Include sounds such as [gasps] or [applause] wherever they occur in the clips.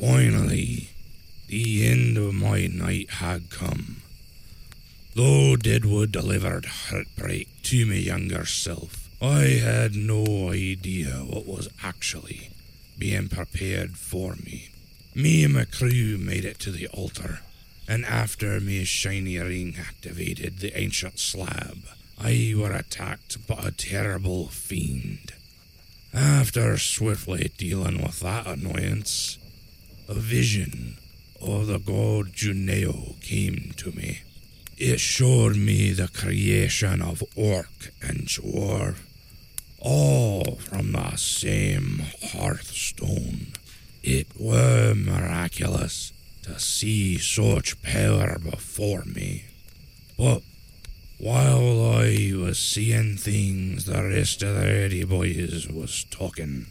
Finally, the end of my night had come. Though Deadwood delivered heartbreak to my younger self, I had no idea what was actually being prepared for me. Me and my crew made it to the altar, and after me shiny ring activated the ancient slab, I were attacked by a terrible fiend. After swiftly dealing with that annoyance, a vision of the god Juneo came to me. It showed me the creation of Orc and Dwarf, all from the same hearthstone. It were miraculous to see such power before me. But while I was seeing things, the rest of the Eddie boys was talking.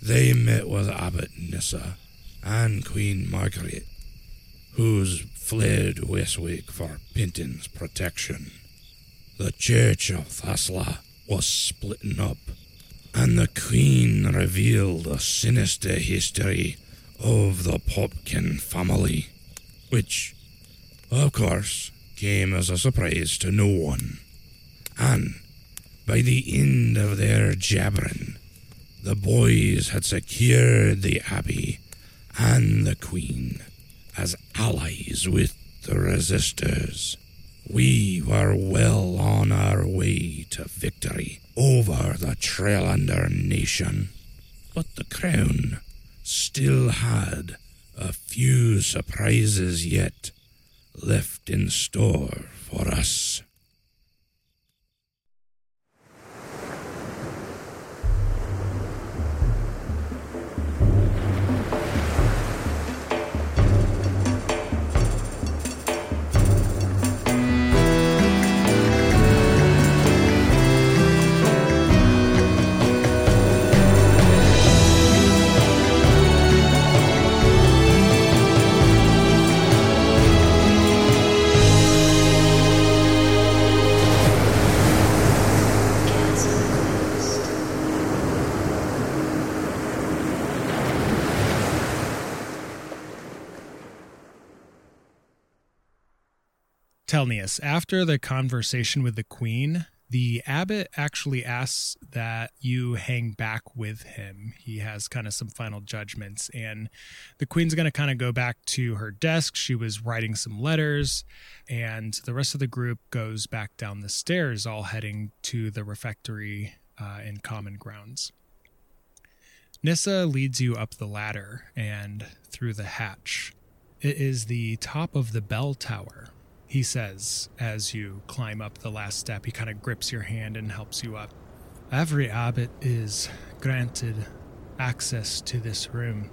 They met with Abbot Nissa and Queen Margaret, who's fled Westwick for Penton's protection. The Church of Thesla was splitting up, and the Queen revealed a sinister history of the Popkin family, which, of course, came as a surprise to no one. And by the end of their jabbering, the boys had secured the Abbey and the Queen as allies with the resistors. We were well on our way to victory over the Trailander nation, but the crown still had a few surprises yet left in store for us. Telnius, after the conversation with the queen, the abbot actually asks that you hang back with him. He has kind of some final judgments, and the queen's going to kind of go back to her desk. She was writing some letters, and the rest of the group goes back down the stairs, all heading to the refectory uh, in common grounds. Nissa leads you up the ladder and through the hatch. It is the top of the bell tower he says as you climb up the last step. He kind of grips your hand and helps you up. Every abbot is granted access to this room.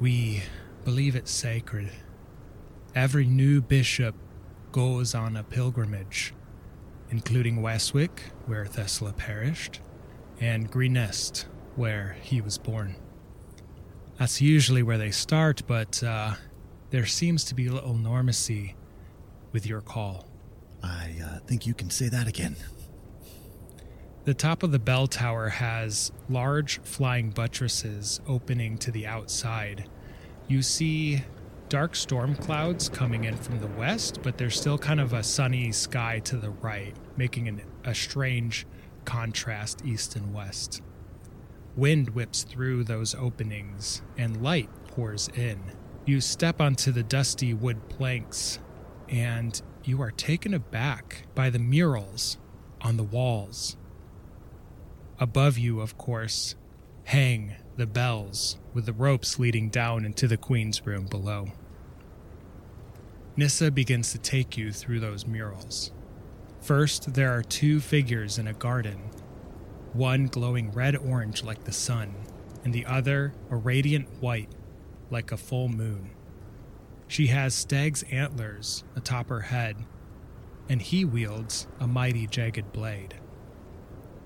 We believe it's sacred. Every new bishop goes on a pilgrimage, including Westwick, where Thesla perished, and Greenest, where he was born. That's usually where they start, but uh, there seems to be little normacy with your call. I uh, think you can say that again. The top of the bell tower has large flying buttresses opening to the outside. You see dark storm clouds coming in from the west, but there's still kind of a sunny sky to the right, making an, a strange contrast east and west. Wind whips through those openings, and light pours in. You step onto the dusty wood planks and you are taken aback by the murals on the walls. Above you, of course, hang the bells with the ropes leading down into the Queen's room below. Nissa begins to take you through those murals. First, there are two figures in a garden, one glowing red orange like the sun, and the other a radiant white like a full moon. She has stag's antlers atop her head, and he wields a mighty jagged blade.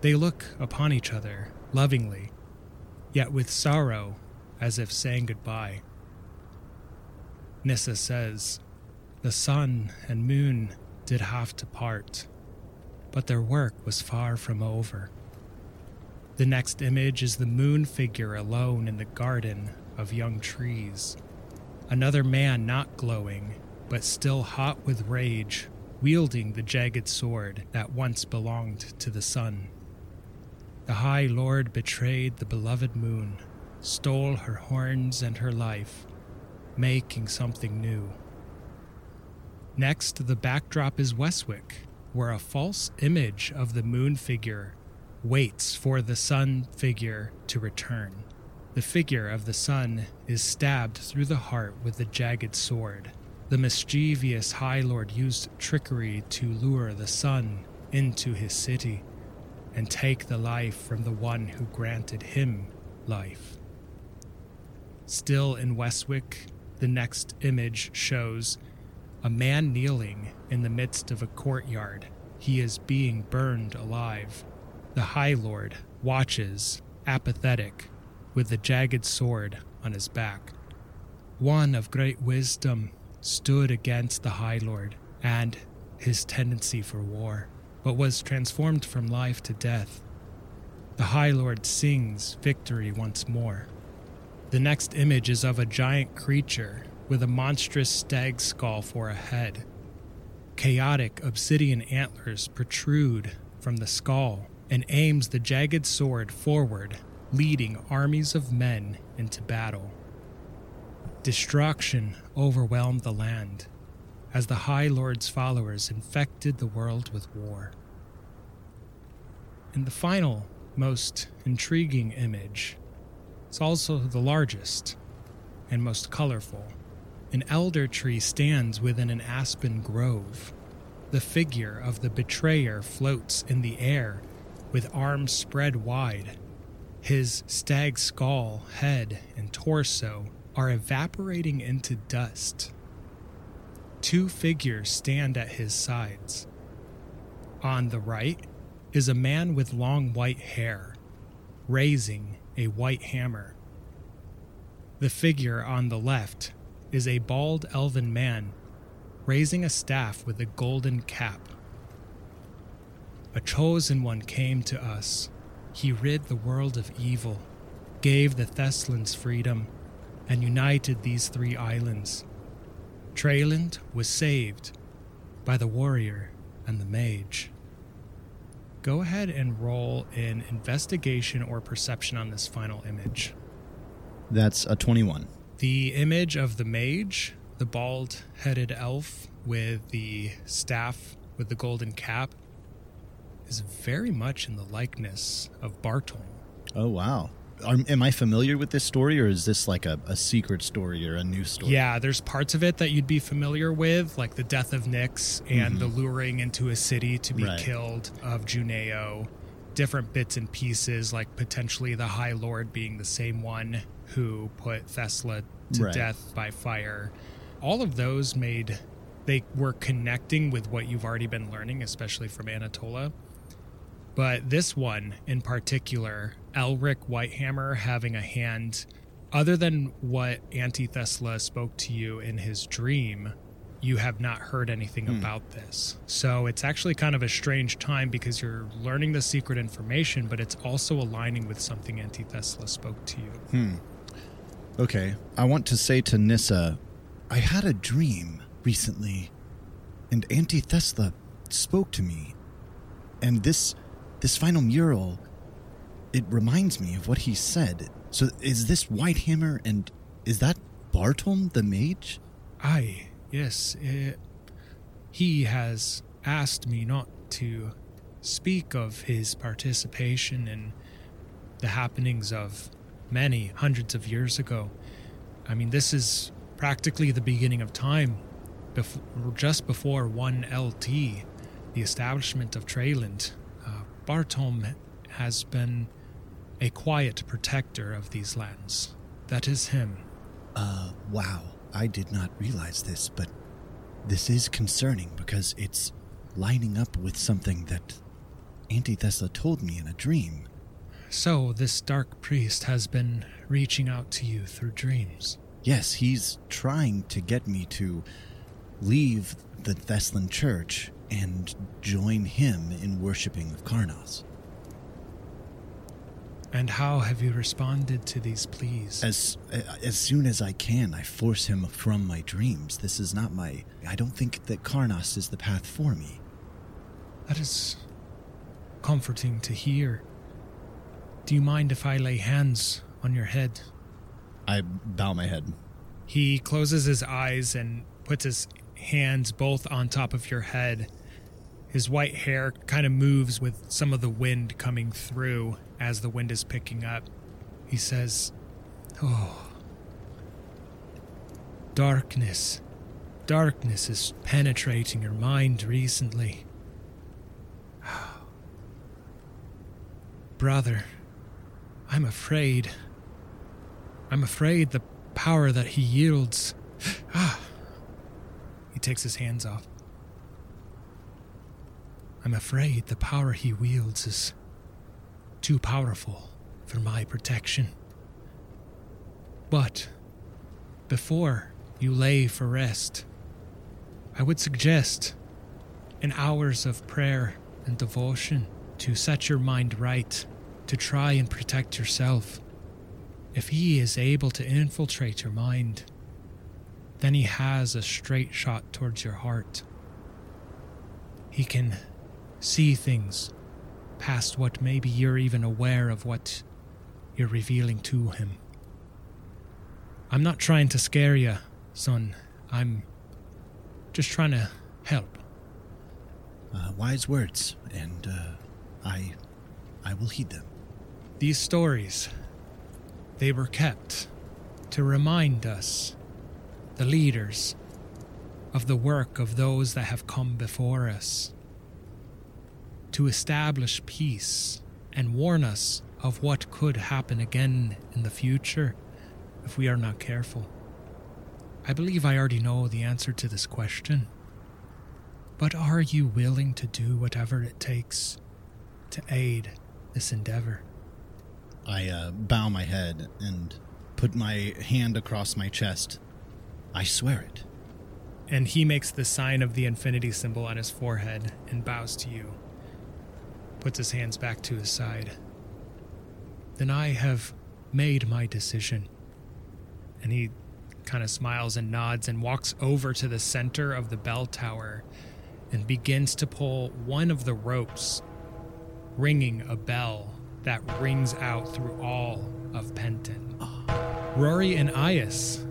They look upon each other lovingly, yet with sorrow as if saying goodbye. Nissa says, The sun and moon did have to part, but their work was far from over. The next image is the moon figure alone in the garden of young trees. Another man not glowing, but still hot with rage, wielding the jagged sword that once belonged to the sun. The High Lord betrayed the beloved moon, stole her horns and her life, making something new. Next, the backdrop is Westwick, where a false image of the moon figure waits for the sun figure to return. The figure of the sun is stabbed through the heart with a jagged sword. The mischievous High Lord used trickery to lure the sun into his city and take the life from the one who granted him life. Still in Westwick, the next image shows a man kneeling in the midst of a courtyard. He is being burned alive. The High Lord watches, apathetic, with the jagged sword on his back. One of great wisdom stood against the High Lord and his tendency for war, but was transformed from life to death. The High Lord sings victory once more. The next image is of a giant creature with a monstrous stag skull for a head. Chaotic obsidian antlers protrude from the skull and aims the jagged sword forward, leading armies of men into battle. Destruction overwhelmed the land as the High Lord's followers infected the world with war. And the final, most intriguing image is also the largest and most colorful. An elder tree stands within an aspen grove. The figure of the betrayer floats in the air with arms spread wide. His stag skull, head, and torso are evaporating into dust. Two figures stand at his sides. On the right is a man with long white hair, raising a white hammer. The figure on the left is a bald elven man raising a staff with a golden cap. A chosen one came to us. He rid the world of evil, gave the Thessalans freedom, and united these three islands. Treyland was saved by the warrior and the mage. Go ahead and roll an investigation or perception on this final image. That's a 21. The image of the mage, the bald headed elf with the staff with the golden cap, is very much in the likeness of Bartol. Oh, wow. Are, am I familiar with this story, or is this like a, a secret story or a new story? Yeah, there's parts of it that you'd be familiar with, like the death of Nyx and the luring into a city to be Mm-hmm. Right. killed of Juneo. Different bits and pieces, like potentially the High Lord being the same one who put Thesla to Right. death by fire. All of those made they were connecting with what you've already been learning, especially from Anatola. But this one in particular, Elric Whitehammer having a hand, other than what Antithesla spoke to you in his dream, you have not heard anything about this. So it's actually kind of a strange time because you're learning the secret information, but it's also aligning with something Antithesla spoke to you. Hmm. Okay. I want to say to Nissa, I had a dream recently, and Auntie Thesla spoke to me. And this this final mural, it reminds me of what he said. So is this Whitehammer and is that Bartolm the mage? Aye, yes. eh, he has asked me not to speak of his participation in the happenings of many hundreds of years ago. I mean, this is practically the beginning of time, bef- just before 1 LT, the establishment of Treyland. Bartolm has been a quiet protector of these lands. That is him. Uh, wow. I did not realize this, but this is concerning because it's lining up with something that Auntie Thesla told me in a dream. So, this dark priest has been reaching out to you through dreams. Yes, he's trying to get me to leave the Theslan church and join him in worshipping of Karnas. And how have you responded to these pleas? As as soon as I can, I force him from my dreams. This is not my. I don't think that Karnas is the path for me. That is comforting to hear. Do you mind if I lay hands on your head? I bow my head. He closes his eyes and puts his hands both on top of your head. His white hair kind of moves with some of the wind coming through as the wind is picking up. He says, Oh, darkness. Darkness is penetrating your mind recently. [sighs] Brother, I'm afraid. I'm afraid the power that he yields. Ah. [sighs] He takes his hands off. I'm afraid the power he wields is too powerful for my protection. But before you lay for rest, I would suggest an hours of prayer and devotion to set your mind right, to try and protect yourself. If he is able to infiltrate your mind, then he has a straight shot towards your heart. He can see things past what maybe you're even aware of what you're revealing to him. I'm not trying to scare you, son. I'm just trying to help. Uh, wise words, and uh, I, I will heed them. These stories, they were kept to remind us, the leaders, of the work of those that have come before us to establish peace and warn us of what could happen again in the future if we are not careful. I believe I already know the answer to this question. But are you willing to do whatever it takes to aid this endeavor? I uh, bow my head and put my hand across my chest. I swear it. And he makes the sign of the infinity symbol on his forehead and bows to you puts his hands back to his side. Then I have made my decision. And he kind of smiles and nods and walks over to the center of the bell tower and begins to pull one of the ropes, ringing a bell that rings out through all of Penton. Rory and Ias,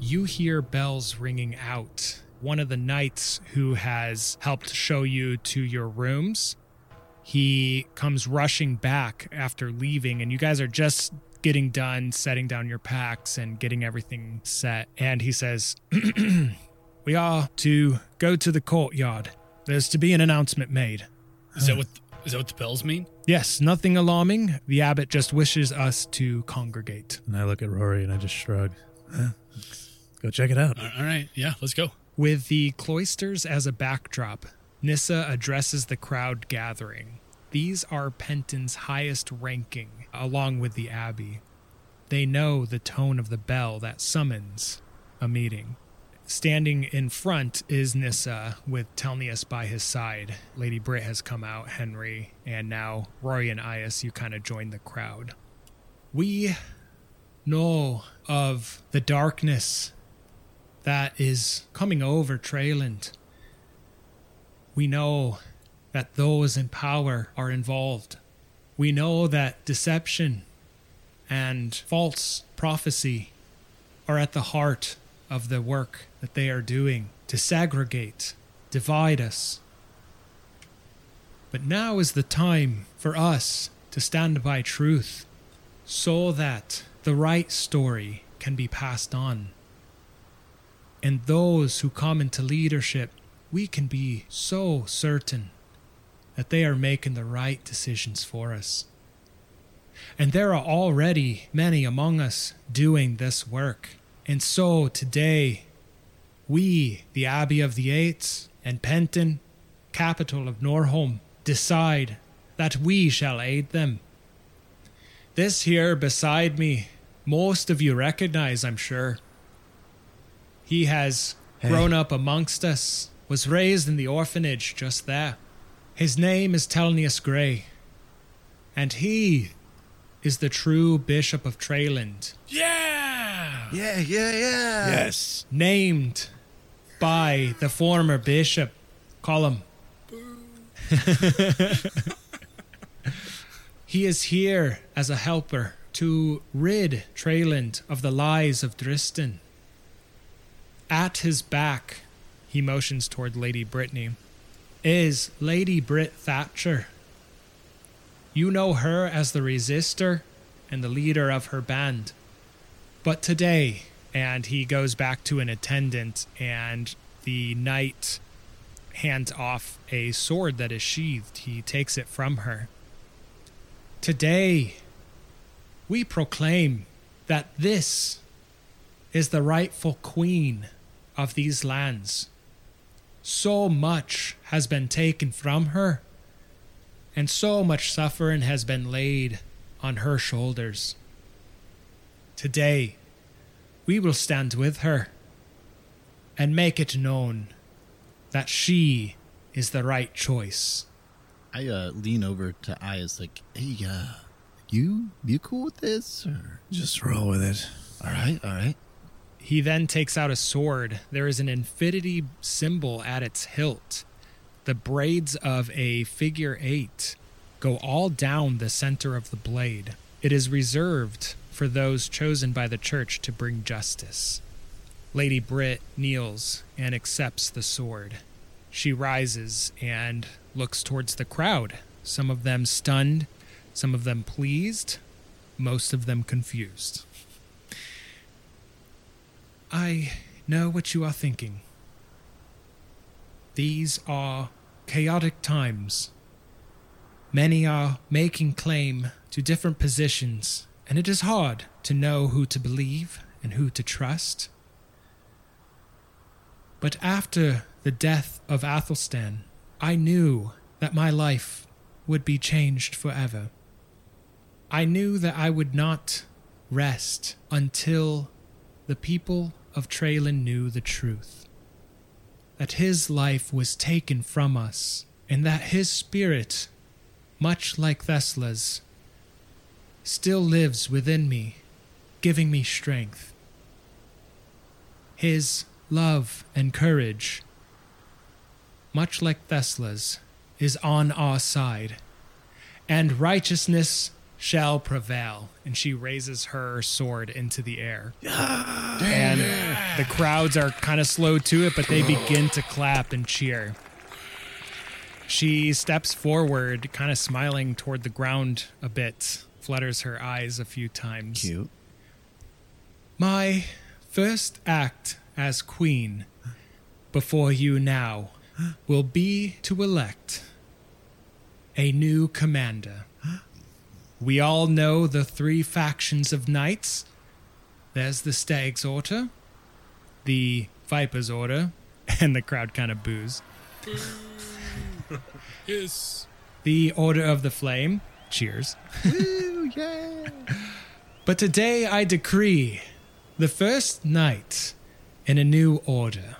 you hear bells ringing out. One of the knights who has helped show you to your rooms he comes rushing back after leaving, and you guys are just getting done setting down your packs and getting everything set. And he says, [clears throat] We are to go to the courtyard. There's to be an announcement made. Is that what is that what the bells mean? Yes, nothing alarming. The abbot just wishes us to congregate. And I look at Rory and I just shrug. Go check it out. All right, yeah, let's go. With the cloisters as a backdrop, Nissa addresses the crowd gathering. These are Penton's highest ranking, along with the Abbey. They know the tone of the bell that summons a meeting. Standing in front is Nissa with Telnius by his side. Lady Britt has come out, Henry, and now Rory and Ias, you kind of join the crowd. We know of the darkness that is coming over Treyland we know that those in power are involved. We know that deception and false prophecy are at the heart of the work that they are doing to segregate, divide us. But now is the time for us to stand by truth so that the right story can be passed on. And those who come into leadership we can be so certain that they are making the right decisions for us. And there are already many among us doing this work. And so today, we, the Abbey of the Eights and Penton, capital of Norholm, decide that we shall aid them. This here beside me, most of you recognize, I'm sure. He has hey. grown up amongst us was raised in the orphanage just there. His name is Telnius Grey, and he is the true Bishop of Treyland, Yeah. Yeah, yeah, yeah. Yes. named by the former bishop. Call him. [laughs] he is here as a helper to rid Treyland of the lies of Dristan. At his back, he motions toward Lady Brittany, is Lady Brit Thatcher. You know her as the resistor and the leader of her band. But today, and he goes back to an attendant, and the knight hands off a sword that is sheathed. He takes it from her. Today, we proclaim that this is the rightful queen of these lands. So much has been taken from her, and so much suffering has been laid on her shoulders. Today, we will stand with her and make it known that she is the right choice. I uh, lean over to Ias like, hey, uh, you you cool with this? Or Just roll with it. all right, all right. He then takes out a sword. There is an infinity symbol at its hilt. The braids of a figure eight go all down the center of the blade. It is reserved for those chosen by the church to bring justice. Lady Brit kneels and accepts the sword. She rises and looks towards the crowd, some of them stunned, some of them pleased, most of them confused. I know what you are thinking. These are chaotic times. Many are making claim to different positions, and it is hard to know who to believe and who to trust. But after the death of Athelstan, I knew that my life would be changed forever. I knew that I would not rest until the people of Treyland knew the truth. That his life was taken from us, and that his spirit, much like Thesla's, still lives within me, giving me strength. His love and courage, much like Thesla's, is on our side, and righteousness shall prevail. And she raises her sword into the air. [gasps] and the crowds are kind of slow to it, but they begin to clap and cheer. She steps forward, kind of smiling toward the ground a bit, flutters her eyes a few times. Cute. My first act as queen before you now will be to elect a new commander. We all know the three factions of knights. There's the Stag's Order, the Viper's Order, [laughs] and the crowd kind of boos. [laughs] Yes. The Order of the Flame, cheers. Woo, [laughs] yeah. But today I decree the first knight in a new order.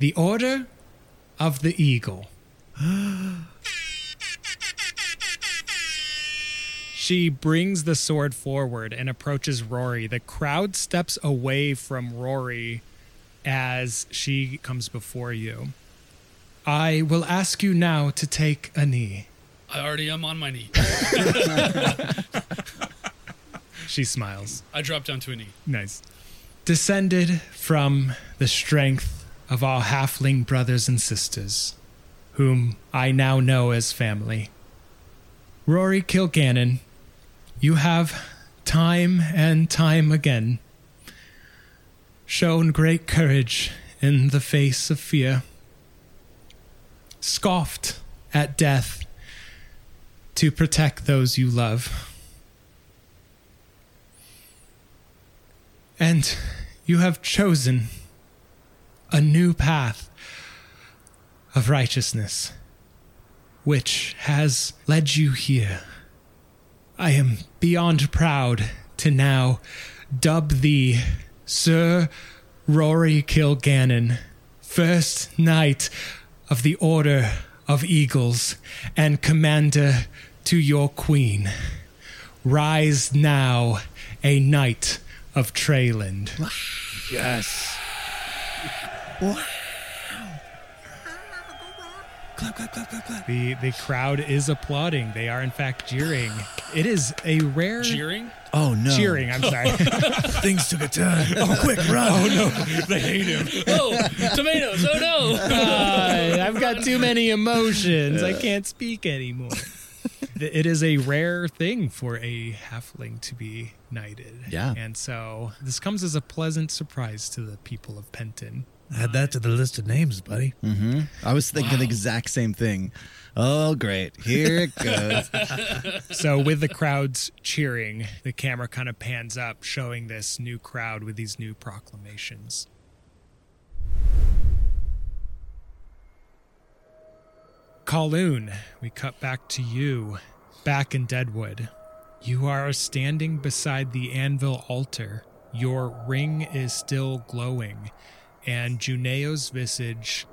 The Order of the Eagle. [gasps] [gasps] she brings the sword forward and approaches Rory. The crowd steps away from Rory as she comes before you. I will ask you now to take a knee. I already am on my knee. [laughs] She smiles. I drop down to a knee. Nice. Descended from the strength of our halfling brothers and sisters, whom I now know as family. Rory Kilgannon, you have time and time again shown great courage in the face of fear, scoffed at death to protect those you love. And you have chosen a new path of righteousness, which has led you here. I am beyond proud to now dub thee Sir Rory Kilgannon, first knight of the Order of Eagles and commander to your queen. Rise now, a knight of Treyland. Yes. The the crowd is applauding. They are in fact jeering. It is a rare Cheering? Oh no! cheering. I'm sorry. [laughs] Things took a turn. Oh, quick, run. Oh, no. they hate him. Oh, tomatoes! Oh no! Uh, I've got too many emotions. I can't speak anymore. It is a rare thing for a halfling to be knighted. Yeah. And so this comes as a pleasant surprise to the people of Penton. Add that to the list of names, buddy. Mm-hmm. I was thinking the exact same thing. Oh, great! Here it goes. [laughs] So with the crowds cheering, the camera kind of pans up, showing this new crowd with these new proclamations. Kowloon, we cut back to you, back in Deadwood. You are standing beside the anvil altar. Your ring is still glowing, and Juneo's visage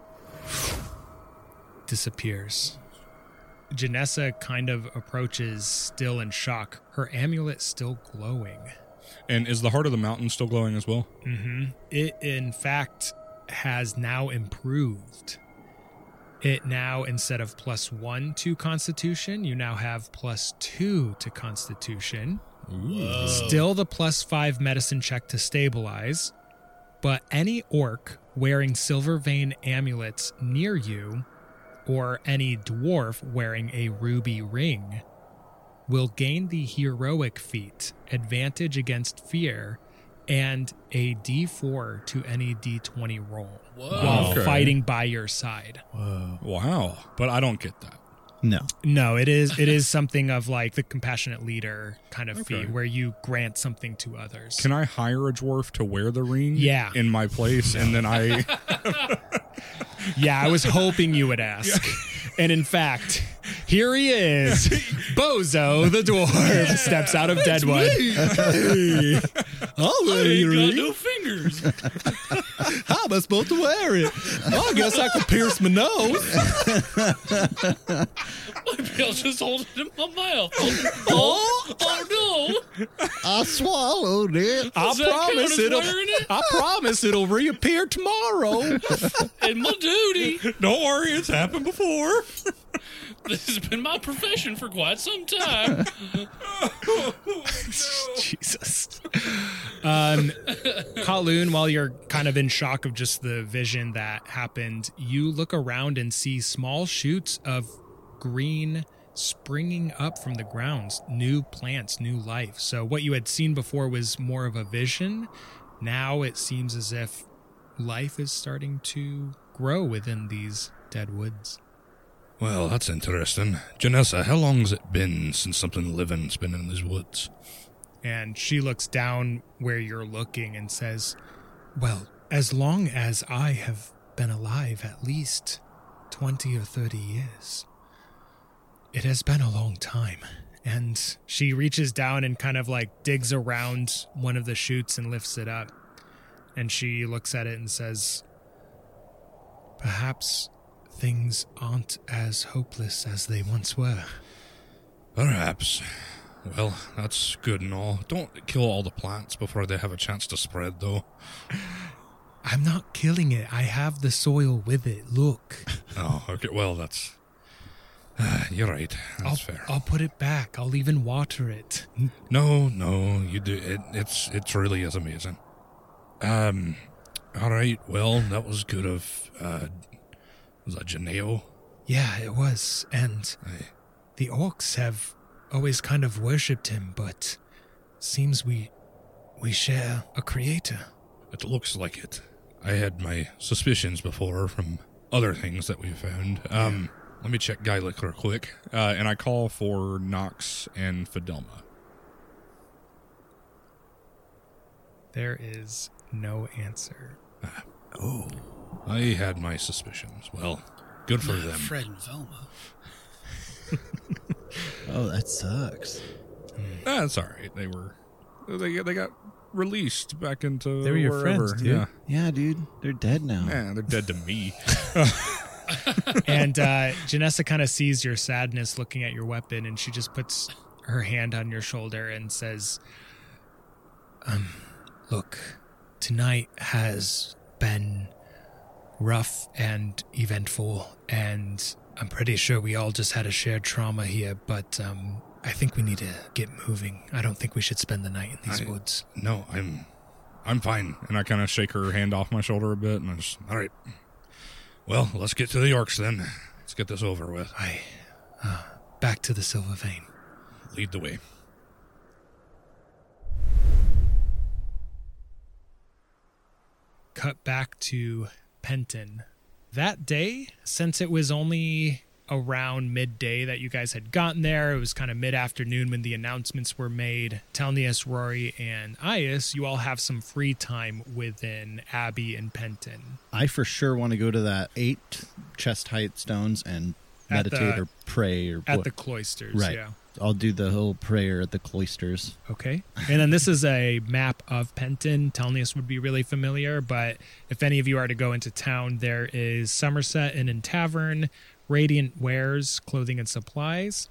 disappears. Janessa kind of approaches, still in shock. Her amulet still glowing. And is the heart of the mountain still glowing as well? Mm-hmm. It, in fact, has now improved. It now, instead of plus one to Constitution, you now have plus two to Constitution. Still the plus five medicine check to stabilize, but any orc wearing silver vein amulets near you, or any dwarf wearing a ruby ring, will gain the heroic feat, advantage against fear, and a d4 to any d20 roll while Okay. fighting by your side. Wow. But I don't get that. No. No, it is it is something of like the compassionate leader kind of Okay. feat where you grant something to others. Can I hire a dwarf to wear the ring Yeah. in my place? And then I. [laughs] Yeah, I was hoping you would ask. [laughs] And in fact, here he is. [laughs] Bozo the dwarf steps out of Deadwood. Oh, [laughs] I ain't got no fingers. [laughs] how am I supposed to wear it? I guess I could pierce my nose. Maybe I'll just hold it in my mouth. Oh, oh no! I swallowed it. I Does count promise it'll it? I promise it'll reappear tomorrow. And my duty. don't worry, it's happened before. This has been my profession for quite some time. [laughs] Jesus. Um, Kowloon, while you're kind of in shock of just the vision that happened, you look around and see small shoots of green springing up from the grounds, new plants, new life. So what you had seen before was more of a vision. Now it seems as if life is starting to grow within these dead woods. Well, that's interesting. Janessa, how long's it been since something living's been in these woods? And she looks down where you're looking and says, Well, as long as I have been alive, at least 20 or 30 years. It has been a long time. And she reaches down and kind of like digs around one of the shoots and lifts it up. And she looks at it and says, Perhaps things aren't as hopeless as they once were. Perhaps. Well, that's good and all. Don't kill all the plants before they have a chance to spread, though. [laughs] I'm not killing it. I have the soil with it. Look. [laughs] Oh, okay. Well, that's. Uh, [sighs] you're right. That's I'll, fair. I'll put it back. I'll even water it. No, no, you do. It, it's it really is amazing. Um, all right. Well, that was good of. Uh, was that Janeo? Yeah, it was. And Aye. the orcs have always kind of worshipped him, but seems we we share a creator. It looks like it. I had my suspicions before from other things that we found. Um, let me check Gaelic real quick, uh, and I call for Nox and Fidelma. There is no answer. I had my suspicions. Well, good for them. Fred and Velma. [laughs] Oh, that sucks. That's all right. They were they they got released back into They were your wherever. friends, dude. Yeah, Yeah, dude, they're dead now. yeah, they're dead to me. [laughs] [laughs] and uh, Janessa kind of sees your sadness looking at your weapon, and she just puts her hand on your shoulder and says, um, look, tonight has been rough and eventful, and I'm pretty sure we all just had a shared trauma here, but um, I think we need to get moving. I don't think we should spend the night in these I- woods. No, I'm, I'm fine. And I kind of shake her hand off my shoulder a bit, and I just All right. Well, let's get to the Yorks then. Let's get this over with. I, uh, back to the Silver Vein. Lead the way. cut back to Penton. That day, since it was only around midday that you guys had gotten there, it was kind of mid afternoon when the announcements were made. Telnius, Rory, and Ias, you all have some free time within Abbey and Penton. I for sure want to go to that eight chest height stones and meditate the- or pray or At what- the cloisters, Right. yeah. I'll do the whole prayer at the cloisters. Okay. And then this is a map of Penton. Telnius would be really familiar, but if any of you are to go into town, there is Somerset Inn and Tavern, Radiant Wares, Clothing and Supplies,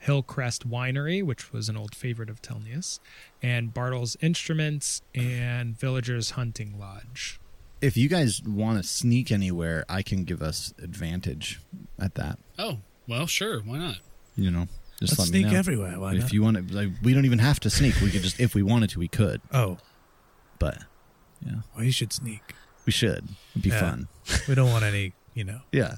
Hillcrest Winery, which was an old favorite of Telnius, and Bartle's Instruments and Villagers Hunting Lodge. If you guys want to sneak anywhere, I can give us advantage at that. Oh, well, sure. Why not? You know, just Let's let sneak me know. everywhere. Why if not? you want to, like, we don't even have to sneak. We could just, if we wanted to, we could. oh, But yeah, well, you should sneak. we should. It'd be Yeah. fun. [laughs] We don't want any, you know, Yeah.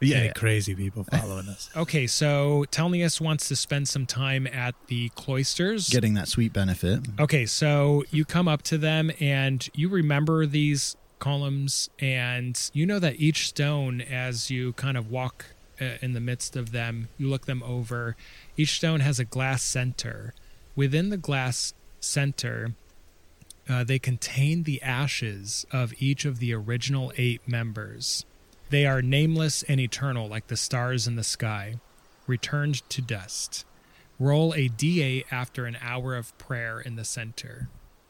any Yeah. crazy people following us. [laughs] Okay, so Telnius wants to spend some time at the cloisters. Getting that sweet benefit. Okay, so you come up to them and you remember these columns, and you know that each stone, as you kind of walk in the midst of them, you look them over, each stone has a glass center. Within the glass center, uh, they contain the ashes of each of the original eight members. They are nameless and eternal, like the stars in the sky, returned to dust. Roll a d8 after an hour of prayer in the center.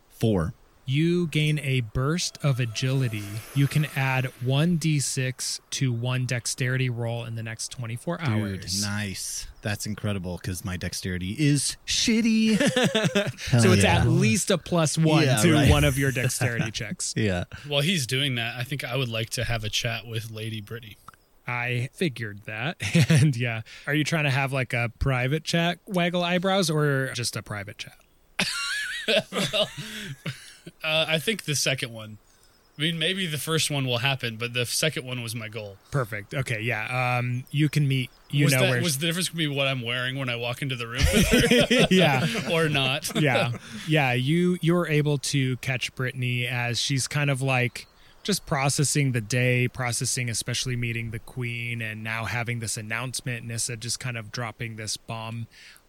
Four. You gain a burst of agility. You can add 1d6 to one dexterity roll in the next 24 Dude, hours. nice. That's incredible because my dexterity is shitty. [laughs] so Hell it's yeah. at least a plus one Yeah, to right. one of your [laughs] dexterity checks. Yeah. While he's doing that, I think I would like to have a chat with Lady Brittany. I figured that. [laughs] And yeah, are you trying to have like a private chat, waggle eyebrows, or just a private chat? Uh, I think the second one. I mean, maybe the first one will happen, but the second one was my goal. Perfect. Okay, yeah. Um, you can meet. You was know that, where. was the difference going to be what I'm wearing when I walk into the room [laughs] yeah. [laughs] or not? [laughs] yeah yeah you you're able to catch brittany as she's kind of like just processing the day processing especially meeting the queen and now having this announcement nissa just kind of dropping this bomb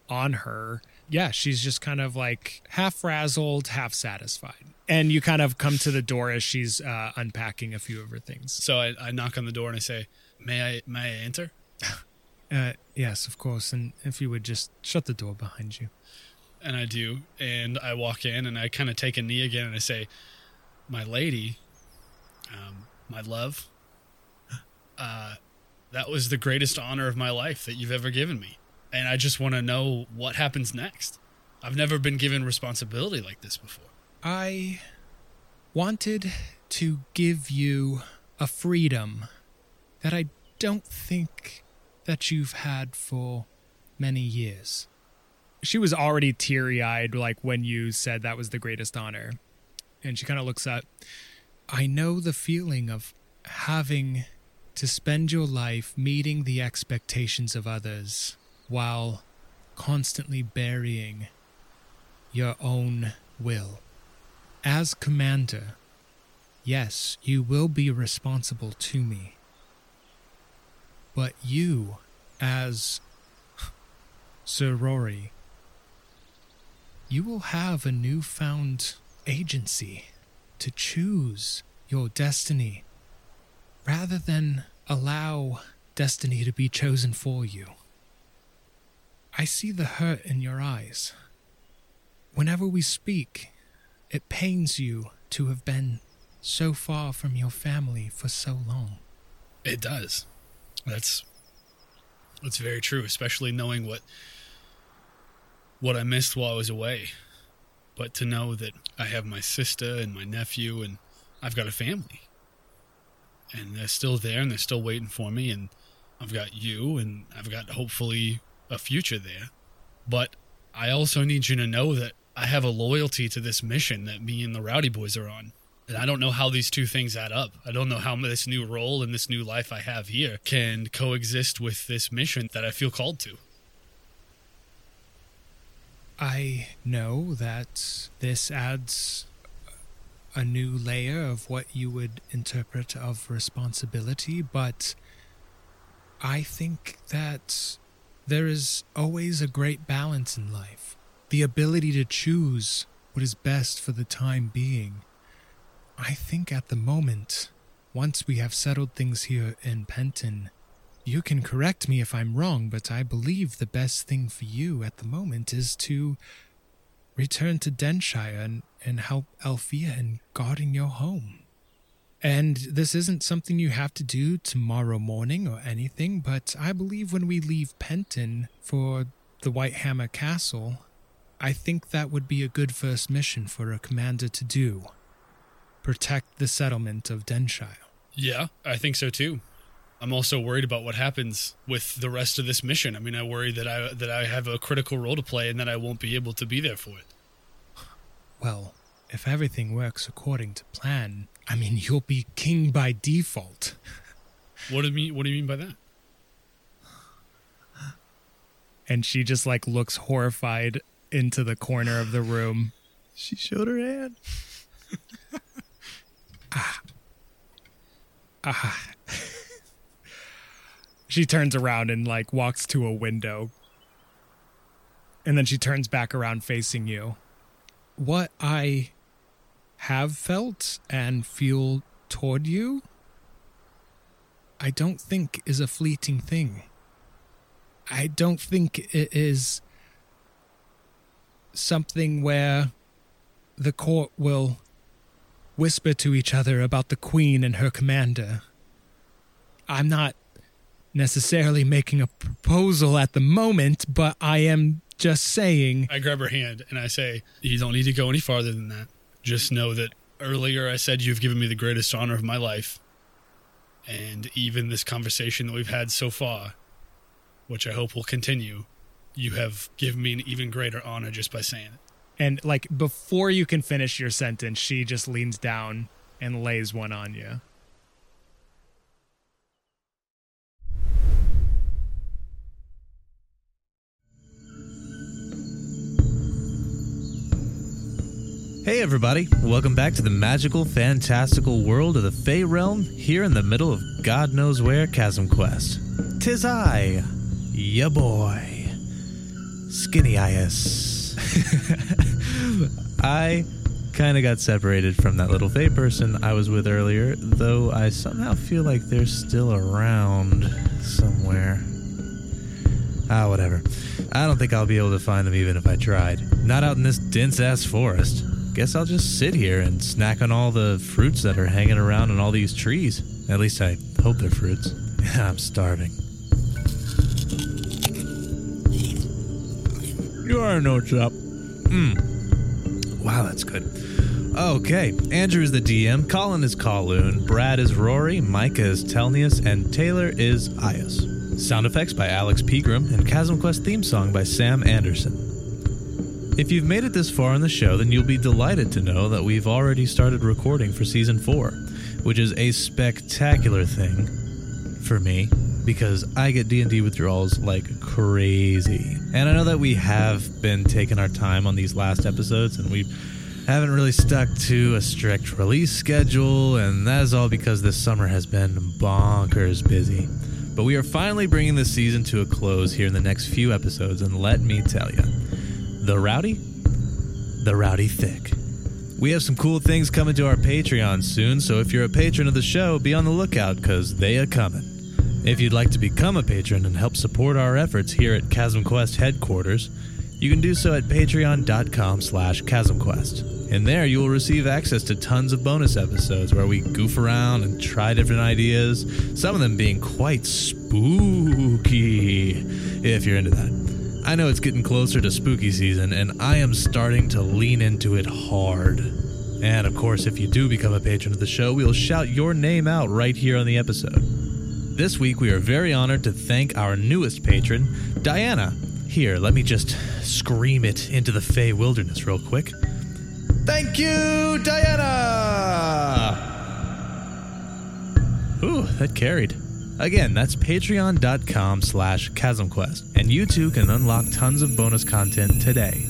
on her yeah she's just kind of like half frazzled half satisfied. And you kind of come to the door as she's uh, unpacking a few of her things. So I, I knock on the door and I say, "May I may I enter?" [laughs] uh, yes of course. And if you would just shut the door behind you. And I do, and I walk in and I kind of take a knee again and I say, "My lady, um, my love, [gasps] uh, that was the greatest honor of my life that you've ever given me, and I just want to know what happens next. I've never been given responsibility like this before." I wanted to give you a freedom that I don't think that you've had for many years. She was already teary eyed, like when you said that was the greatest honor. And she kind of looks up. I know the feeling of having to spend your life meeting the expectations of others while constantly burying your own will. As commander, yes, you will be responsible to me. But you, as Sir Rory, you will have a newfound agency to choose your destiny rather than allow destiny to be chosen for you. I see the hurt in your eyes. Whenever we speak, it pains you to have been so far from your family for so long. It does. That's that's very true, especially knowing what what I missed while I was away. But to know that I have my sister and my nephew and I've got a family. And they're still there and they're still waiting for me and I've got you and I've got hopefully a future there. But I also need you to know that I have a loyalty to this mission that me and the Rowdy Boys are on. And I don't know how these two things add up. I don't know how this new role and this new life I have here can coexist with this mission that I feel called to. I know that this adds a new layer of what you would interpret of responsibility, but I think that there is always a great balance in life. The ability to choose what is best for the time being. I think at the moment, once we have settled things here in Penton, you can correct me if I'm wrong, but I believe the best thing for you at the moment is to return to Denshire and, and help Althea in guarding your home. And this isn't something you have to do tomorrow morning or anything, but I believe when we leave Penton for the White Hammer Castle, I think that would be a good first mission for a commander to do. Protect the settlement of Denshire. Yeah, I think so too. I'm also worried about what happens with the rest of this mission. I mean, I worry that I that I have a critical role to play and that I won't be able to be there for it. Well, if everything works according to plan, I mean, you'll be king by default. What do you mean? What do you mean by that? And she just like looks horrified into the corner of the room. She showed her hand. [laughs] Ah. Ah. she turns around and like walks to a window. And then she turns back around facing you. What I have felt and feel toward you, I don't think is a fleeting thing. I don't think it is something where the court will whisper to each other about the queen and her commander. I'm not necessarily making a proposal at the moment, but I am just saying. I grab her hand and I say, "You don't need to go any farther than that. Just know that earlier I said you've given me the greatest honor of my life, and even this conversation that we've had so far, which I hope will continue, you have given me an even greater honor just by saying it." And like before you can finish your sentence, she just leans down and lays one on you. Hey everybody, welcome back to the magical, fantastical world of the Fey Realm here in the middle of God knows where Chasm Quest. Tis I, ya boy, Skinny Ias. I [laughs] kind of got separated from that little Fey person I was with earlier, though I somehow feel like they're still around somewhere. Ah, whatever. I don't think I'll be able to find them even if I tried. Not out in this dense ass forest. Guess I'll just sit here and snack on all the fruits that are hanging around on all these trees. At least I hope they're fruits. [laughs] I'm starving. You are no chop. Mmm. Wow, that's good. Okay, Andrew is the DM, Colin is Kowloon, Brad is Rory, Micah is Telnius, and Taylor is Ias. Sound effects by Alex Pegram, and Chasm Quest theme song by Sam Anderson. If you've made it this far in the show, then you'll be delighted to know that we've already started recording for season 4, which is a spectacular thing for me because I get D&D withdrawals like crazy. And I know that we have been taking our time on these last episodes and we haven't really stuck to a strict release schedule and that is all because this summer has been bonkers busy. But we are finally bringing this season to a close here in the next few episodes and let me tell you, the rowdy, the rowdy thick. We have some cool things coming to our Patreon soon, so if you're a patron of the show, be on the lookout because they are coming. If you'd like to become a patron and help support our efforts here at Chasm Quest headquarters, you can do so at patreon.com slash chasmquest. In there, you will receive access to tons of bonus episodes where we goof around and try different ideas, some of them being quite spooky, if you're into that. I know it's getting closer to spooky season, and I am starting to lean into it hard. And of course, if you do become a patron of the show, we will shout your name out right here on the episode. This week, we are very honored to thank our newest patron, Diana. Here, let me just scream it into the Fey wilderness real quick. Thank you, Diana! Ooh, that carried. Again, that's patreon.com slash chasmquest, and you too can unlock tons of bonus content today.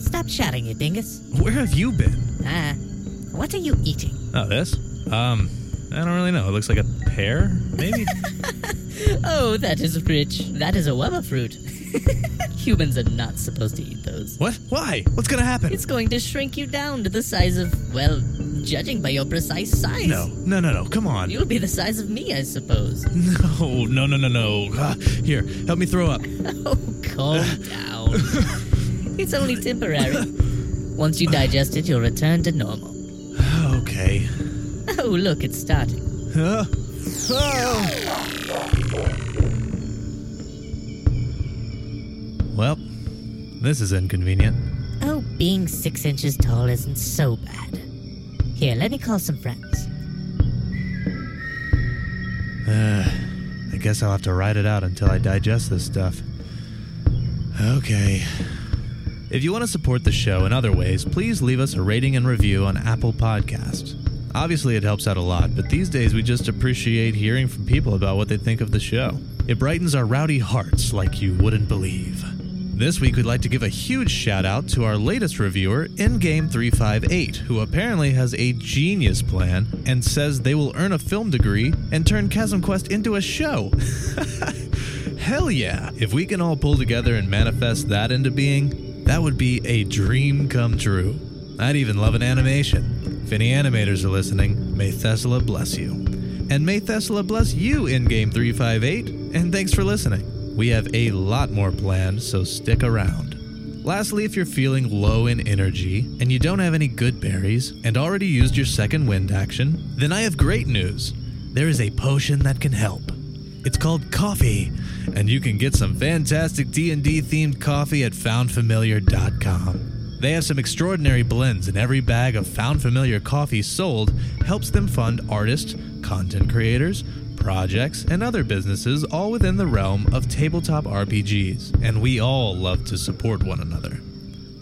Stop shouting, you dingus. Where have you been? Ah, what are you eating? Oh, this? Um, I don't really know. It looks like a pear, maybe? [laughs] Oh, that is rich. That is a Weber fruit. [laughs] Humans are not supposed to eat those. what? Why? What's gonna happen? It's going to shrink you down to the size of, well, judging by your precise size. No, no, no, no. Come on. You'll be the size of me, I suppose. [laughs] No, no, no, no, no. Ah, here, help me throw up. Oh, calm down. it's only temporary. Once you digest it, you'll return to normal. [sighs] Okay. [laughs] Oh, look, it's starting. Huh? Oh. Well, this is inconvenient. Oh, being six inches tall isn't so bad. Here, let me call some friends. Uh, I guess I'll have to ride it out until I digest this stuff. Okay. If you want to support the show in other ways, please leave us a rating and review on Apple Podcasts. Obviously, it helps out a lot, but these days we just appreciate hearing from people about what they think of the show. It brightens our rowdy hearts like you wouldn't believe. This week, we'd like to give a huge shout out to our latest reviewer, InGame358, who apparently has a genius plan and says they will earn a film degree and turn Chasm Quest into a show. [laughs] Hell yeah! If we can all pull together and manifest that into being, that would be a dream come true. I'd even love an animation. If any animators are listening, may Thesla bless you. And may Thesla bless you, InGame358, and thanks for listening. We have a lot more planned, so stick around. Lastly, if you're feeling low in energy and you don't have any good berries and already used your second wind action, then I have great news. There is a potion that can help. It's called coffee, and you can get some fantastic D&D themed coffee at foundfamiliar.com. They have some extraordinary blends, and every bag of Found Familiar coffee sold helps them fund artists, content creators, projects, and other businesses all within the realm of tabletop RPGs, and we all love to support one another.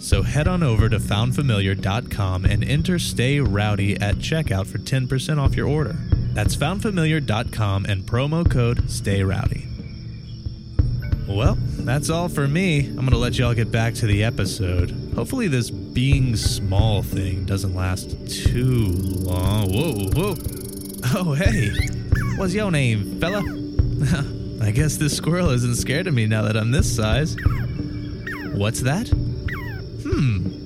So head on over to foundfamiliar.com and enter Stay Rowdy at checkout for 10% off your order. That's foundfamiliar.com and promo code Stay Rowdy. Well, that's all for me. I'm going to let y'all get back to the episode. Hopefully, this being small thing doesn't last too long. Whoa, whoa. Oh, hey. What's your name, fella? [laughs] I guess this squirrel isn't scared of me now that I'm this size. What's that? Hmm.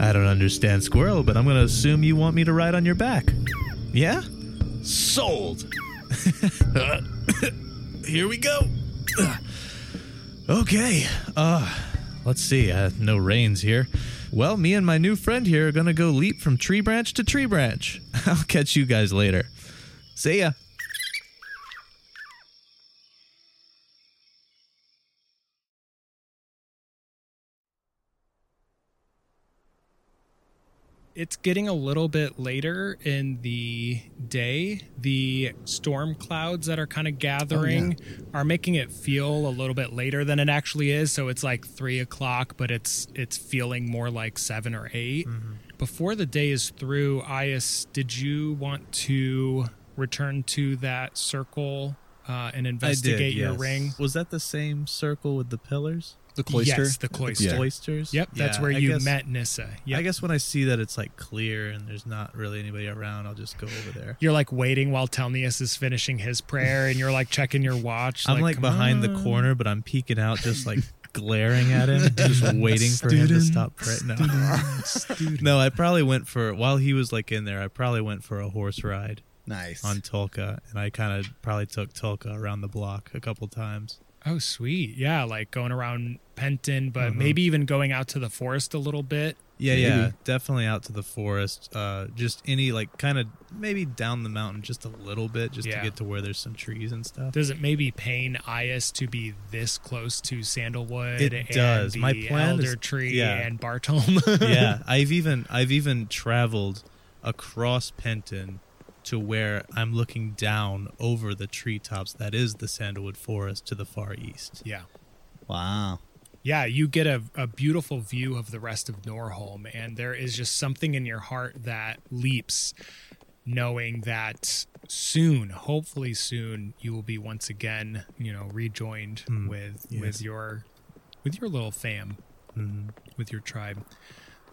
I don't understand squirrel, but I'm going to assume you want me to ride on your back. Yeah? Sold. [laughs] Here we go. Okay. Uh, let's see. Uh, no reins here. Well, me and my new friend here are to go leap from tree branch to tree branch. [laughs] I'll catch you guys later. See ya. It's getting a little bit later in the day. The storm clouds that are kind of gathering are making it feel a little bit later than it actually is. So it's like three o'clock, but it's it's feeling more like seven or 8 Before the day is through, Ias, did you want to return to that circle uh, and investigate your ring? Was that the same circle with the pillars? The cloister. Yes, the cloister. Cloisters? Yep, that's Yeah, where I you guess- met Nissa. Yep. I guess when I see that it's like clear and there's not really anybody around, I'll just go over there. you're like waiting while Telnius is finishing his prayer, and you're like checking your watch. I'm like "Come behind the corner, but I'm peeking out, just like glaring at him, [laughs] just waiting for him to stop praying. No. [laughs] no, I probably went for while he was like in there. I probably went for a horse ride Nice. on Tulka, and I kind of probably took Tulka around the block a couple times. Oh, sweet. Yeah, like going around Penton, but Mhm. maybe even going out to the forest a little bit Yeah, Maybe. yeah, definitely out to the forest. Uh, just any like kind of maybe down the mountain just a little bit, just Yeah. to get to where there's some trees and stuff. Does it maybe pain Ias to be this close to Sandalwood? It and does. My the plan Elder is- Tree yeah. and Bartolm. [laughs] yeah, I've even I've even traveled across Penton to where I'm looking down over the treetops that is the Sandalwood Forest to the far east. yeah. Wow. Yeah, you get a, a beautiful view of the rest of Norholm, and there is just something in your heart that leaps, knowing that soon, hopefully soon, you will be once again, you know, rejoined Mm, with yes. with your with your little fam, Mhm. with your tribe.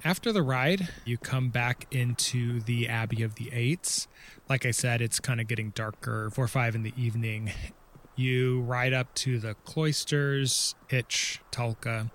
After the ride, you come back into the Abbey of the Eights. Like I said, it's kind of getting darker, four or five in the evening. You ride up to the cloisters, hitch Tulka,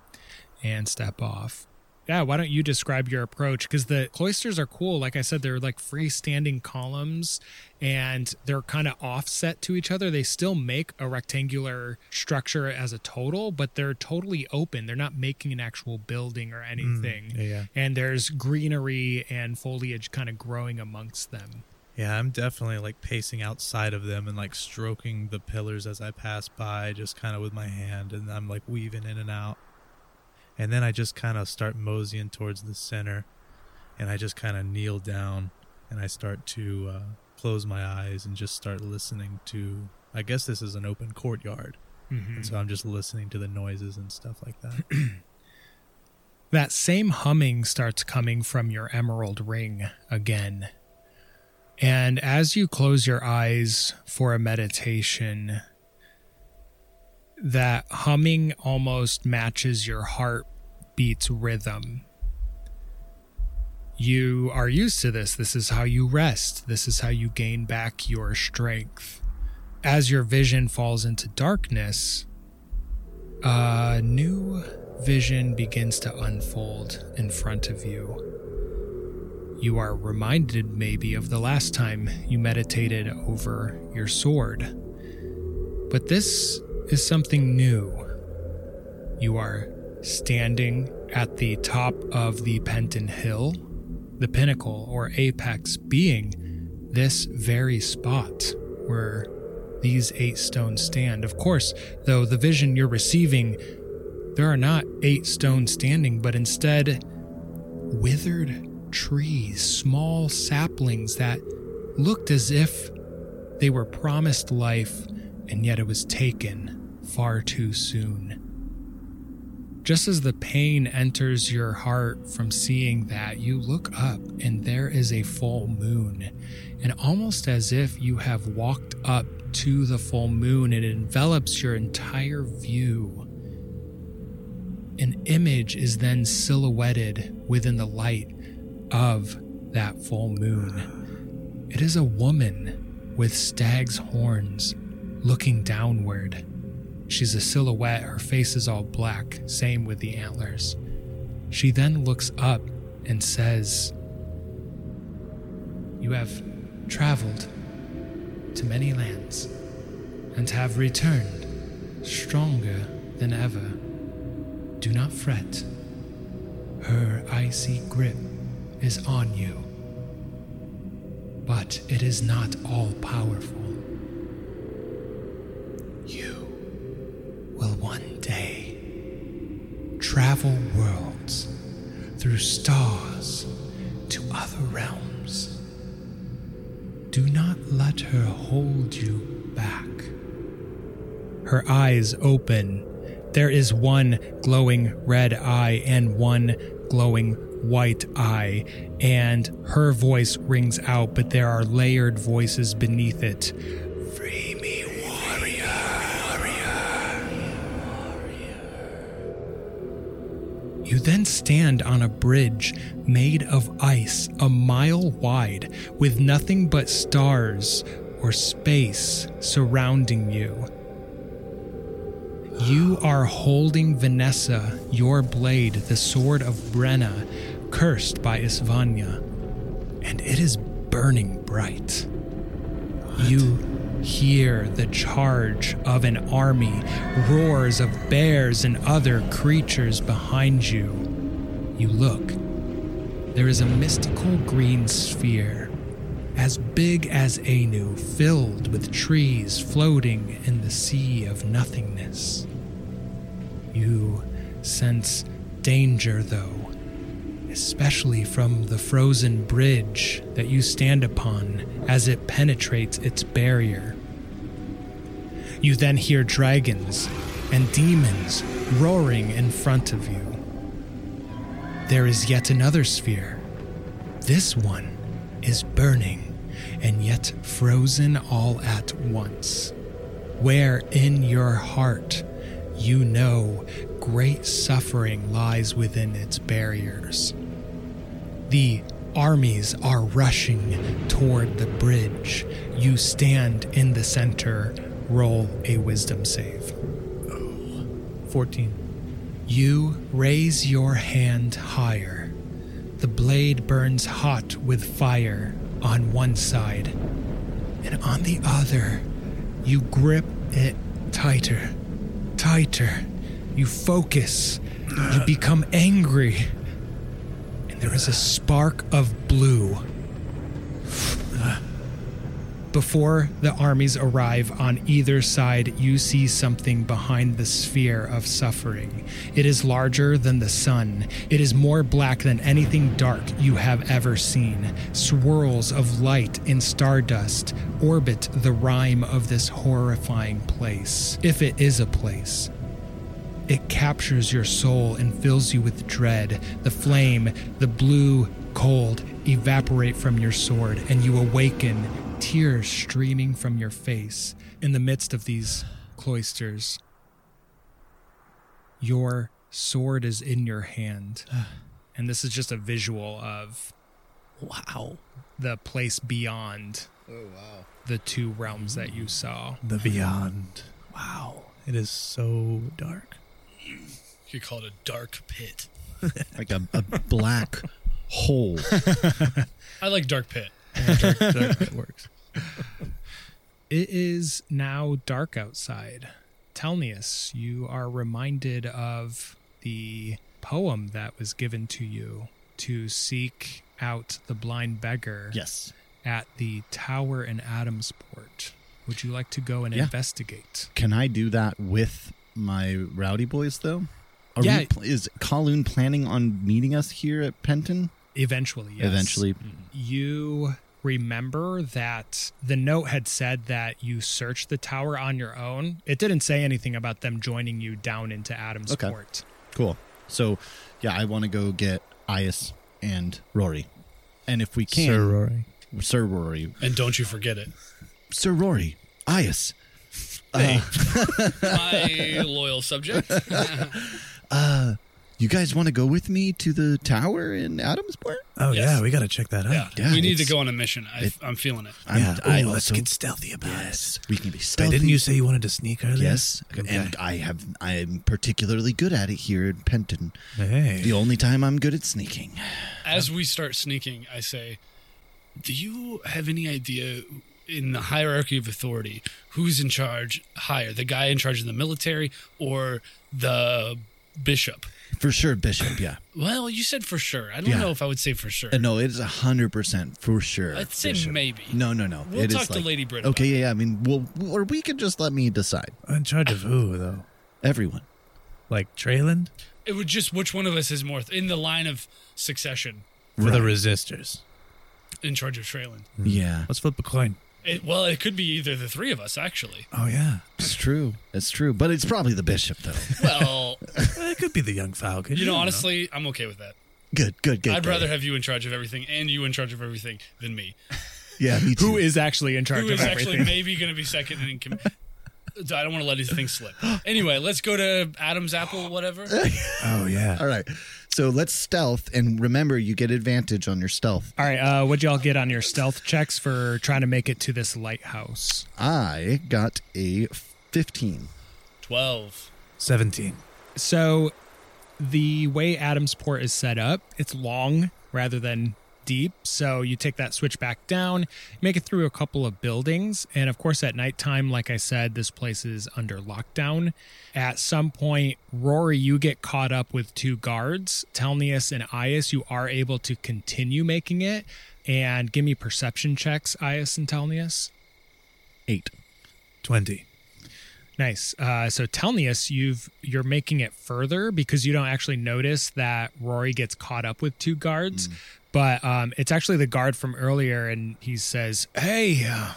and step off. Yeah, why don't you describe your approach? Because the cloisters are cool. Like I said, they're like freestanding columns and they're kind of offset to each other. They still make a rectangular structure as a total, but they're totally open. They're not making an actual building or mm, anything. yeah, yeah. And there's greenery and foliage kind of growing amongst them. Yeah, I'm definitely like pacing outside of them and like stroking the pillars as I pass by, just kind of with my hand, and I'm like weaving in and out. And then I just kind of start moseying towards the center, and I just kind of kneel down and I start to uh, close my eyes and just start listening to. I guess this is an open courtyard, Mhm. and so I'm just listening to the noises and stuff like that. [clears throat] That same humming starts coming from your emerald ring again. And as you close your eyes for a meditation, that humming almost matches your heartbeat's rhythm. You are used to this. This is how you rest. This is how you gain back your strength. As your vision falls into darkness, a new vision begins to unfold in front of you. You are reminded, maybe, of the last time you meditated over your sword. But this is something new. You are standing at the top of the Penton Hill, the pinnacle or apex being this very spot where these eight stones stand. Of course, though, the vision you're receiving there are not eight stones standing, but instead withered trees, small saplings that looked as if they were promised life, and yet it was taken far too soon. Just as the pain enters your heart from seeing that, you look up and there is a full moon. And almost as if you have walked up to the full moon, it envelops your entire view. An image is then silhouetted within the light of that full moon. It is a woman with stag's horns looking downward. She's a silhouette, her face is all black, same with the antlers. She then looks up and says, You have traveled to many lands and have returned stronger than ever. Do not fret. Her icy grip is on you. But it is not all powerful. Travel worlds through stars to other realms. Do not let her hold you back. Her eyes open. There is one glowing red eye and one glowing white eye, and her voice rings out, but there are layered voices beneath it. You then stand on a bridge made of ice a mile wide with nothing but stars or space surrounding you. You are holding Vanessa, your blade, the sword of Brenna, cursed by Isvanya, and it is burning bright. You hear the charge of an army, roars of bears and other creatures behind you. You look, there is a mystical green sphere, as big as Anu, filled with trees floating in the sea of nothingness. You sense danger, though, especially from the frozen bridge that you stand upon as it penetrates its barrier. You then hear dragons and demons roaring in front of you. There is yet another sphere. This one is burning and yet frozen all at once. Where in your heart you know great suffering lies within its barriers. The armies are rushing toward the bridge. You stand in the center. Roll a wisdom save. 14. You raise your hand higher. The blade burns hot with fire on one side, and on the other, you grip it tighter, tighter. You focus, you become angry, there is a spark of blue. Uh, before the armies arrive on either side, you see something behind the sphere of suffering. It is larger than the sun. It is more black than anything dark you have ever seen. Swirls of light in stardust orbit the rime of this horrifying place, if it is a place. It captures your soul and fills you with dread. The flame, the blue cold, evaporate from your sword, and you awaken, tears streaming from your face. In the midst of these cloisters, your sword is in your hand. And this is just a visual of Wow. the place beyond Oh wow. the two realms that you saw. The beyond. Wow. It is so dark. You could call it a dark pit. [laughs] Like a, a black hole. [laughs] I like dark pit. dark, dark it works. [laughs] It is now dark outside. Telnius, you are reminded of the poem that was given to you to seek out the blind beggar yes. at the tower in Adamsport. Would you like to go and Yeah. investigate? Can I do that with my rowdy boys, though? Are Yeah. we pl- is Kowloon planning on meeting us here at Penton? Eventually, yes. Eventually. You remember that the note had said that you searched the tower on your own. It didn't say anything about them joining you down into Adamsport. Cool. So, yeah, I want to go get Ias and Rory. And if we can, Sir Rory. Sir Rory. And don't you forget it. Sir Rory. Ias. Hey, my loyal subject. [laughs] Uh, you guys want to go with me to the tower in Adamsport? Oh, Yes. yeah. We got to check that out. yeah, Yeah, we need to it's- go on a mission. I, it- I'm feeling it. I'm- yeah. I Ooh, let's also- get stealthy about Yes, it. we can be Wait, stealthy. didn't you say you wanted to sneak earlier? Yes, Okay. and I have. I am particularly good at it here in Penton. Hey. The only time I'm good at sneaking. As we start sneaking, I say, "Do you have any idea in the hierarchy of authority who's in charge higher? The guy in charge of the military or the bishop?" For sure, Bishop. Yeah. Well, you said for sure. I don't Yeah. know if I would say for sure. Uh, no, it is a hundred percent for sure. I'd say Bishop. maybe. No, no, no. We'll It is talk to like- Lady Brit. Okay, yeah, yeah. I mean, we'll or we could just let me decide. In charge of who, though? Everyone. Like Treyland? It would just which one of us is more in the line of succession For the resistors. in charge of Treyland. Yeah, Let's flip a coin. It, well, it could be either the three of us actually. Oh, yeah. it's true. It's true. But it's probably the bishop, though. [laughs] Well, it could be the young Falcon. you know, don't honestly, I'm okay with that. good, good, good. I'd good. rather have you in charge of everything and you in charge of everything than me. Yeah, me too. Who is actually in charge Who of is everything? actually maybe going to be second in command? I don't want to let anything slip. Anyway, let's go to Adam's apple, whatever. [gasps] Oh, yeah. All right. So let's stealth, and remember, you get advantage on your stealth. All right, uh, what'd y'all get on your stealth checks for trying to make it to this lighthouse? I got a fifteen. Twelve. 17. So, the way Adamsport is set up, it's long rather than deep. So you take that switch back down, make it through a couple of buildings. And of course, at nighttime, like I said, this place is under lockdown. At some point, Rory, you get caught up with two guards. Telnius and Ias, you are able to continue making it. And give me perception checks, Ias and Telnius. Eight. 20. Nice. Uh, so Telnius, you've you're making it further because you don't actually notice that Rory gets caught up with two guards, but um, it's actually the guard from earlier, and he says, "Hey, uh,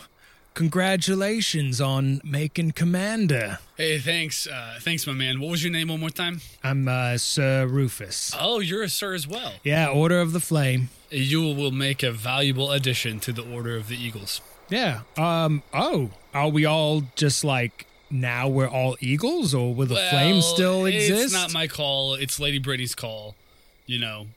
congratulations on making commander. Hey, thanks, uh, thanks, my man. What was your name one more time? I'm uh, Sir Rufus. Oh, you're a sir as well. Yeah, Order of the Flame. You will make a valuable addition to the Order of the Eagles. Yeah. Um. Oh, are we all just like now? We're all eagles, or will the flame still exist? It's not my call. It's Lady Brady's call. You know,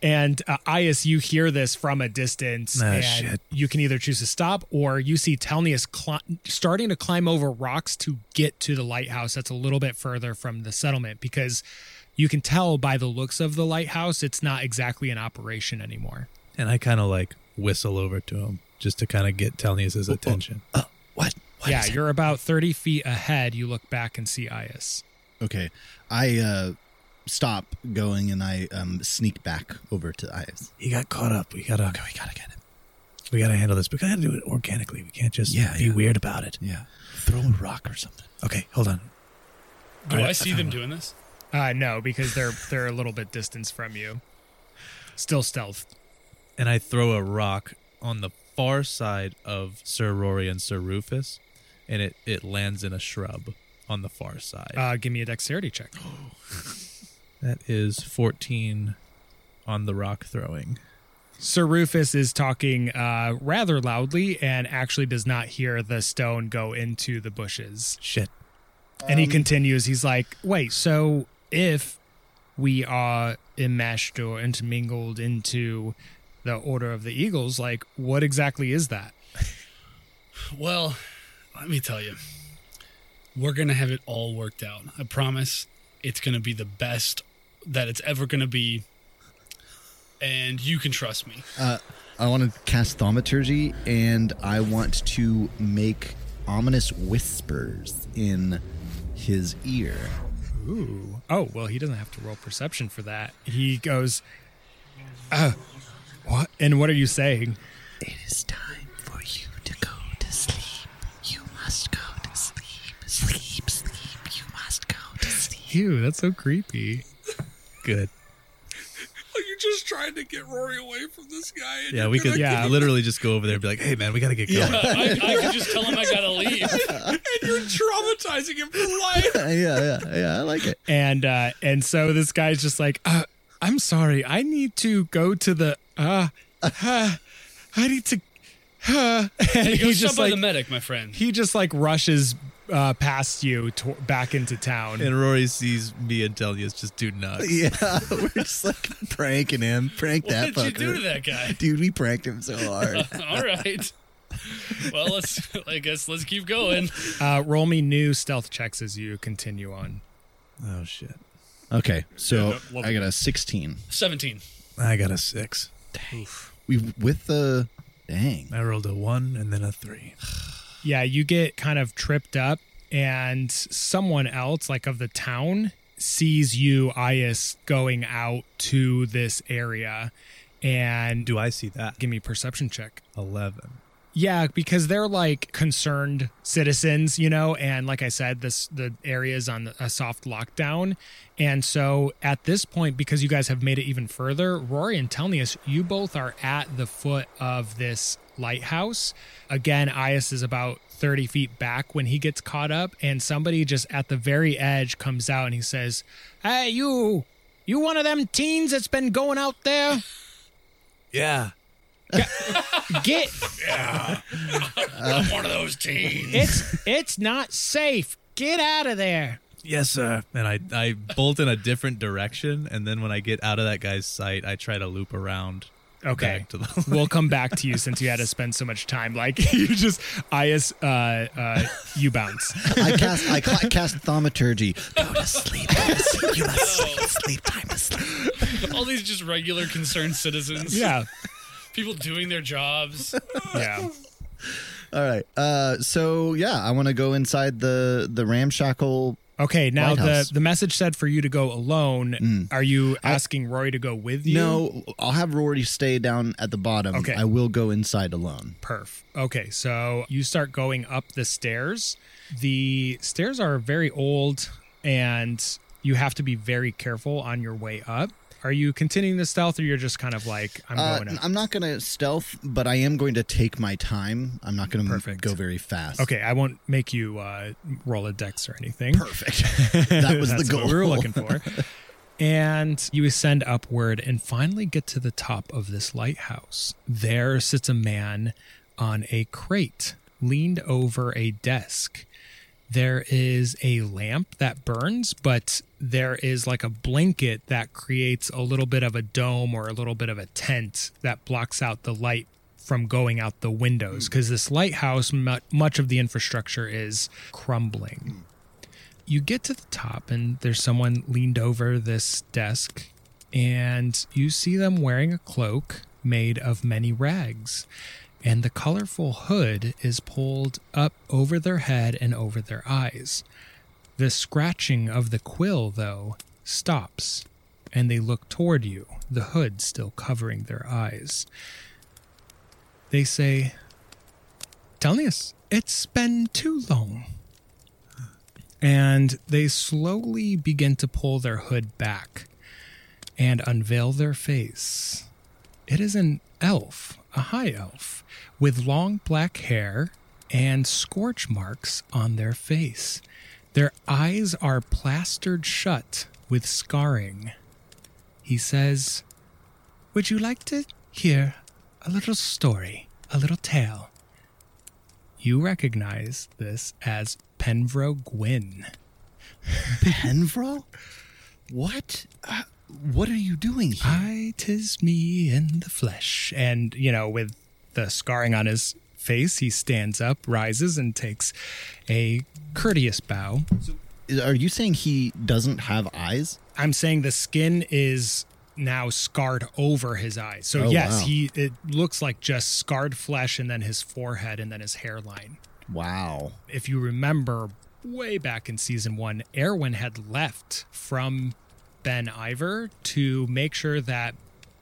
And uh, Ias, you hear this from a distance, Ah, and shit. you can either choose to stop or you see Telnius cli- starting to climb over rocks to get to the lighthouse that's a little bit further from the settlement because you can tell by the looks of the lighthouse it's not exactly in operation anymore. And I kind of like whistle over to him just to kind of get Telnius' attention. Uh, what? What yeah, you're about 30 feet ahead. You look back and see Ias. Okay. I uh, stop going and I um, sneak back over to Ias. He got caught up. We gotta. Okay, we gotta get him. We gotta handle this. We gotta do it organically. We can't just Yeah, be yeah. weird about it. Yeah. Throw a rock or something. Okay, hold on. do All right, I see them doing this? Uh, no, because they're they're a little bit distance from you. Still stealth. And I throw a rock on the far side of Sir Rory and Sir Rufus, and it it lands in a shrub on the far side. Uh, give me a dexterity check. [gasps] [laughs] that is fourteen on the rock throwing. Sir Rufus is talking uh, rather loudly and actually does not hear the stone go into the bushes. Shit. And he continues, he's like, wait, so if we are enmeshed or intermingled into the Order of the Eagles, like, what exactly is that? [laughs] Well, let me tell you, we're gonna have it all worked out. I promise. It's gonna be the best that it's ever gonna be, and you can trust me. Uh, I want to cast thaumaturgy and I want to make ominous whispers in his ear. Ooh. Oh, well, he doesn't have to roll perception for that. He goes, uh, what? And what are you saying? It is time for you to go to sleep. You must go to sleep. Sleep, sleep. You must go to sleep. Ew, that's so creepy. Good. [laughs] Are you just trying to get Rory away from this guy? and Yeah, we could Yeah. literally just go over there and be like, "Hey, man, we gotta get going." I, I could [laughs] just tell him I gotta leave. [laughs] and you're traumatizing him for life. yeah, yeah, yeah. I like it. and uh and so this guy's just like uh i'm sorry i need to go to the uh, uh i need to uh and Hey, go he stop just by like the medic, my friend. he just like rushes uh past you to- back into town And Rory sees me and Telnius just do nuts. Yeah, [laughs] we're just like pranking him. Prank that fucker. What that did you do to that guy? Dude, we pranked him so hard. [laughs] All right. Well, let's. I guess let's keep going. [laughs] uh roll me new stealth checks as you continue on Oh shit. okay, so Yeah, love I got a 16. Seventeen. I got a six. Dang. We with the dang. I rolled a one and then a three. [sighs] [sighs] [sighs] yeah you get kind of tripped up and someone else like of the town sees you Ias going out to this area and Do I see that? give me a perception check Eleven. Yeah, because they're like concerned citizens, you know, and like I said, this the area is on a soft lockdown, and so at this point, because you guys have made it even further, Rory and Telnius, you both are at the foot of this lighthouse. Again, Ias is about thirty feet back when he gets caught up, and somebody just at the very edge comes out and he says, "Hey, you, you one of them teens that's been going out there? [laughs] Yeah. Get I'm one of those teens. it's it's not safe. Get out of there." Yes, sir. And I I bolt in a different direction, and then when I get out of that guy's sight, I try to loop around. Okay. Back to the. [laughs] we'll come back to you since you had to spend so much time. Like [laughs] you just, Ias, uh, uh, you bounce. I cast I cla- cast thaumaturgy. Go to sleep. Go to sleep. You must sleep. Sleep time to sleep. All these just regular concerned citizens. Yeah. People doing their jobs. [laughs] Yeah. [laughs] All right. Uh, so yeah, I want to go inside the the ramshackle. Okay, now the, Lighthouse. the message said for you to go alone. Are you asking Rory to go with you? No, I'll have Rory stay down at the bottom. Okay. I will go inside alone. Perf. Okay, so you start going up the stairs. The stairs are very old and you have to be very careful on your way up. Are you continuing the stealth or you're just kind of like, I'm Uh, going up? I'm not going to stealth, but I am going to take my time. I'm not going to go very fast. Okay, I won't make you uh, roll a dex or anything. Perfect. [laughs] that was [laughs] the goal what we were looking for. [laughs] and you ascend upward and finally get to the top of this lighthouse. There sits a man on a crate, leaned over a desk. There is a lamp that burns, but there is like a blanket that creates a little bit of a dome or a little bit of a tent that blocks out the light from going out the windows. Hmm. Because this lighthouse, mu- much of the infrastructure is crumbling. You get to the top and there's someone leaned over this desk and you see them wearing a cloak made of many rags and the colorful hood is pulled up over their head and over their eyes. The scratching of the quill though stops and they look toward you the hood still covering their eyes. They say Telnius, it's been too long. And they slowly begin to pull their hood back and unveil their face. It is an elf, a high elf, with long black hair and scorch marks on their face. Their eyes are plastered shut with scarring. He says, Would you like to hear a little story, a little tale? You recognize this as Penvro Gwyn. Penvro? What? Uh, what are you doing here? I, tis me in the flesh. And, you know, with the scarring on his face, he stands up, rises, and takes a courteous bow. Are you saying he doesn't have eyes? I'm saying the skin is now scarred over his eyes. So Oh, yes, wow. he it looks like just scarred flesh and then his forehead and then his hairline. Wow. If you remember way back in season 1, Erwin had left from Ben Ivor to make sure that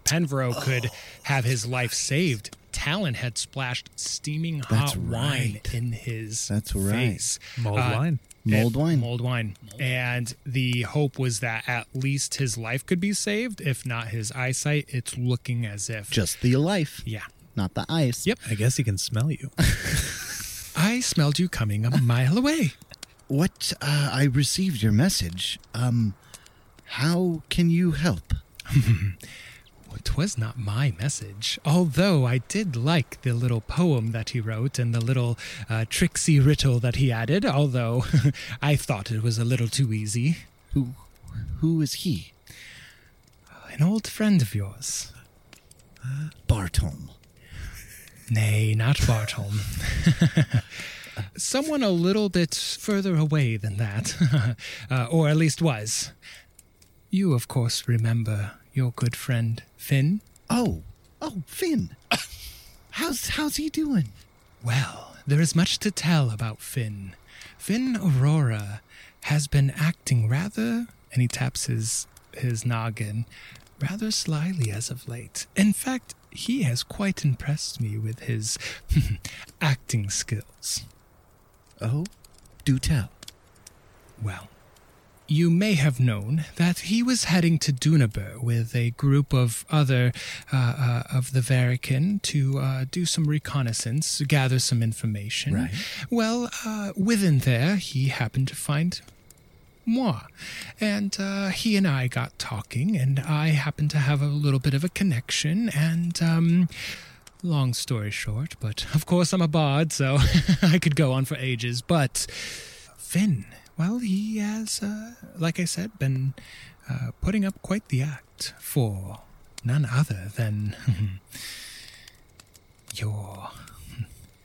Penvro could Oh. have his life saved. Talon had splashed steaming That's hot wine right. in his That's right. face. Mulled Uh, wine. Mold wine? Mold wine. And the hope was that at least his life could be saved. If not his eyesight, it's looking as if. Just the life, yeah. not the ice. Yep. I guess he can smell you. [laughs] I smelled you coming a mile away. What? Uh, I received your message. Um, how can you help? [laughs] It was not my message, although I did like the little poem that he wrote and the little uh, tricksy riddle that he added, although [laughs] I thought it was a little too easy. Who, who is he? An old friend of yours. Bartolm. Nay, not Bartholm. [laughs] Someone a little bit further away than that, [laughs] uh, or at least was. You, of course, remember your good friend Finn? Oh, oh, Finn. [laughs] How's how's he doing? Well, there is much to tell about Finn. Finn Aurora has been acting rather, and he taps his his noggin, rather slyly as of late. In fact, he has quite impressed me with his [laughs] acting skills. Oh, do tell. Well, you may have known that he was heading to Dunaber with a group of other uh, uh, of the Varican to uh, do some reconnaissance, gather some information. Right. Well, uh, within there, he happened to find moi, and uh, he and I got talking, and I happened to have a little bit of a connection, and um, long story short, but of course I'm a bard, so [laughs] I could go on for ages. But Finn, well, he has, uh, like I said, been uh, putting up quite the act for none other than [laughs] your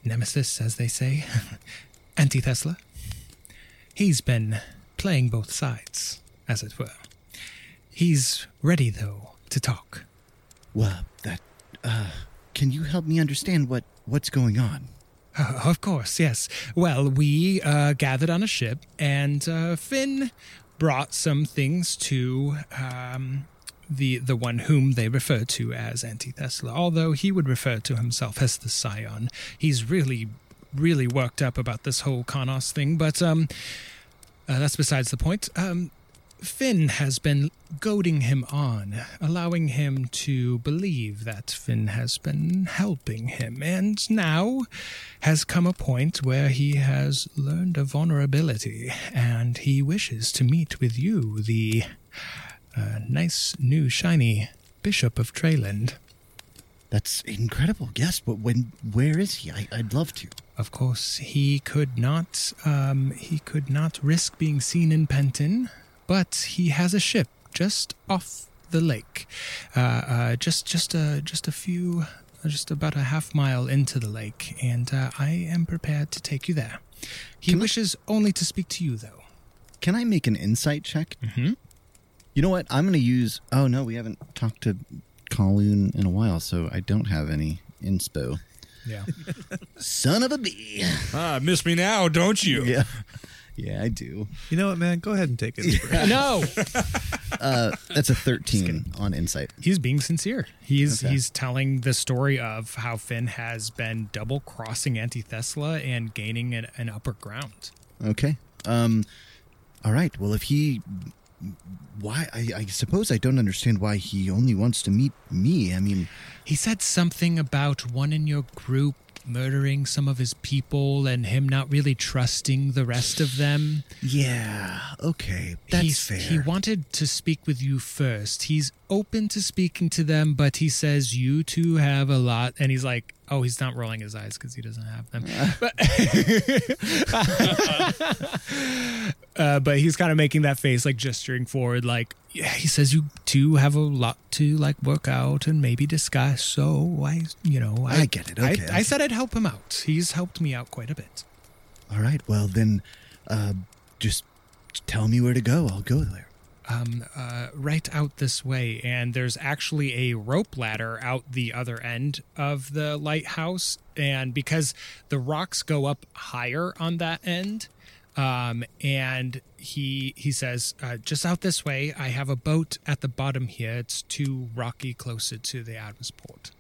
nemesis, as they say, [laughs] Antithesla. He's been playing both sides, as it were. He's ready, though, to talk. Well, that uh, can you help me understand what what's going on? [laughs] Of course, yes. Well, we uh, gathered on a ship, and uh, Finn brought some things to um, the the one whom they refer to as Anti Antithesla. Although he would refer to himself as the Scion, he's really, really worked up about this whole Konos thing. But um, uh, that's besides the point. Um, Finn has been goading him on, allowing him to believe that Finn has been helping him, and now has come a point where he has learned a vulnerability, and he wishes to meet with you, the uh, nice, new, shiny Bishop of Treyland. That's incredible. Yes, but when where is he? I, I'd love to. Of course, he could not. Um, he could not risk being seen in Penton, but he has a ship just off the lake, uh, uh, just just a just a few, just about a half mile into the lake, and uh, I am prepared to take you there. He Can I- wishes only to speak to you, though. Can I make an insight check? Mm-hmm. You know what? I'm going to use. Oh no, we haven't talked to Kowloon in a while, so I don't have any inspo. Yeah. [laughs] Son of a bee. Ah, miss me now, don't you? Yeah, yeah, I do. You know what, man? Go ahead and take it. [laughs] no, [laughs] Uh, that's a 13 on insight. he's being sincere. He's Okay. he's telling the story of how Finn has been double crossing Antithesla and gaining an, an upper ground. Okay. Um. All right. Well, if he, why? I, I suppose I don't understand why he only wants to meet me. I mean, He said something about one in your group murdering some of his people and him not really trusting the rest of them. yeah. Okay, that's He's- fair. He wanted to speak with you first. He's open to speaking to them, but he says you two have a lot. And he's like, oh, he's not rolling his eyes because he doesn't have them. [laughs] But, [laughs] uh, but he's kind of making that face, like gesturing forward, like, he says you two have a lot to like work out and maybe discuss. So I, you know, I get it. Okay. I, I said I'd help him out. He's helped me out quite a bit. All right. Well, then, uh, just tell me where to go. I'll go there. um, uh, right out this way, and there's actually a rope ladder out the other end of the lighthouse. And because the rocks go up higher on that end, um, and he he says, uh, just out this way, I have a boat at the bottom here. It's too rocky closer to the Adams port.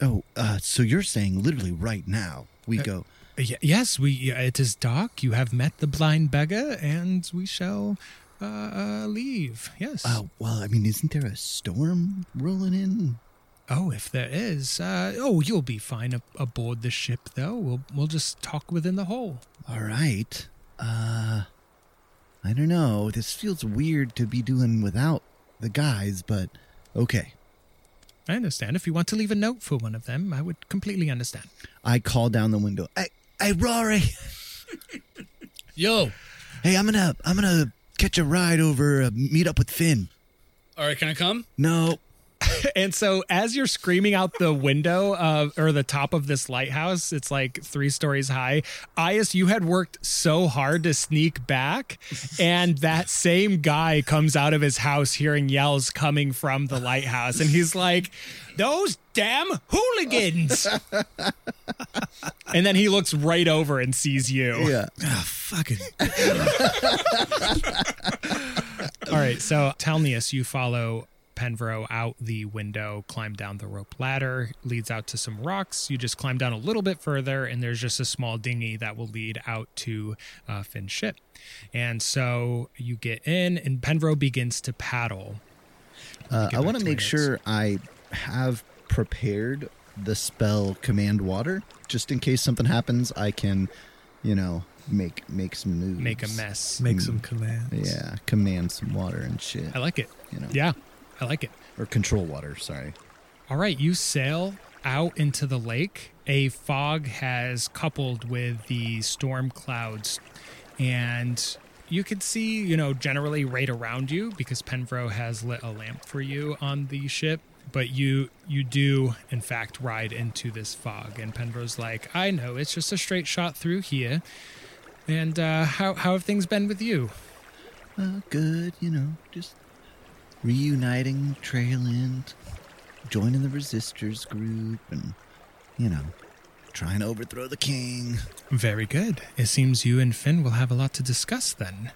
Oh, uh, so you're saying literally right now we go? Y- yes, we. It is dark. You have met the blind beggar, and we shall uh, uh, leave. Yes. Uh, well, I mean, isn't there a storm rolling in? Oh, if there is, uh, oh, you'll be fine ab- aboard the ship, though. We'll we'll just talk within the hull. All right. Uh, I don't know. This feels weird to be doing without the guys, but okay. I understand. If you want to leave a note for one of them, I would completely understand. I call down the window. Hey, hey, Rory. [laughs] Yo. Hey, I'm gonna, I'm gonna catch a ride over, uh, meet up with Finn. All right, can I come? No, [laughs] And so, as you're screaming out the window of or the top of this lighthouse, it's like three stories high. Ias, you had worked so hard to sneak back, and that same guy comes out of his house hearing yells coming from the lighthouse, and he's like, "Those damn hooligans!" and then he looks right over and sees you. yeah. Ah, fucking. All right, so Telnius, you follow Penvro out the window, climb down the rope ladder, leads out to some rocks. You just climb down a little bit further, and there's just a small dinghy that will lead out to uh, Finn's ship. And so you get in, and Penvro begins to paddle. Uh, I want to to make my sure I have prepared the spell Command Water, just in case something happens. I can, you know, make make some moves. Make a mess. Make some commands. Yeah, command some water and shit. I like it. You know, Yeah, I like it. or control water. Sorry. All right, you sail out into the lake. A fog has coupled with the storm clouds, and you can see, you know, generally right around you because Penvro has lit a lamp for you on the ship. But you you do in fact ride into this fog, and Penvro's like, I know it's just a straight shot through here. And uh, how how have things been with you? Uh, good. You know, just reuniting Treyland, joining the Resistors group, and you know, trying to overthrow the king. Very good. It seems you and Finn will have a lot to discuss then.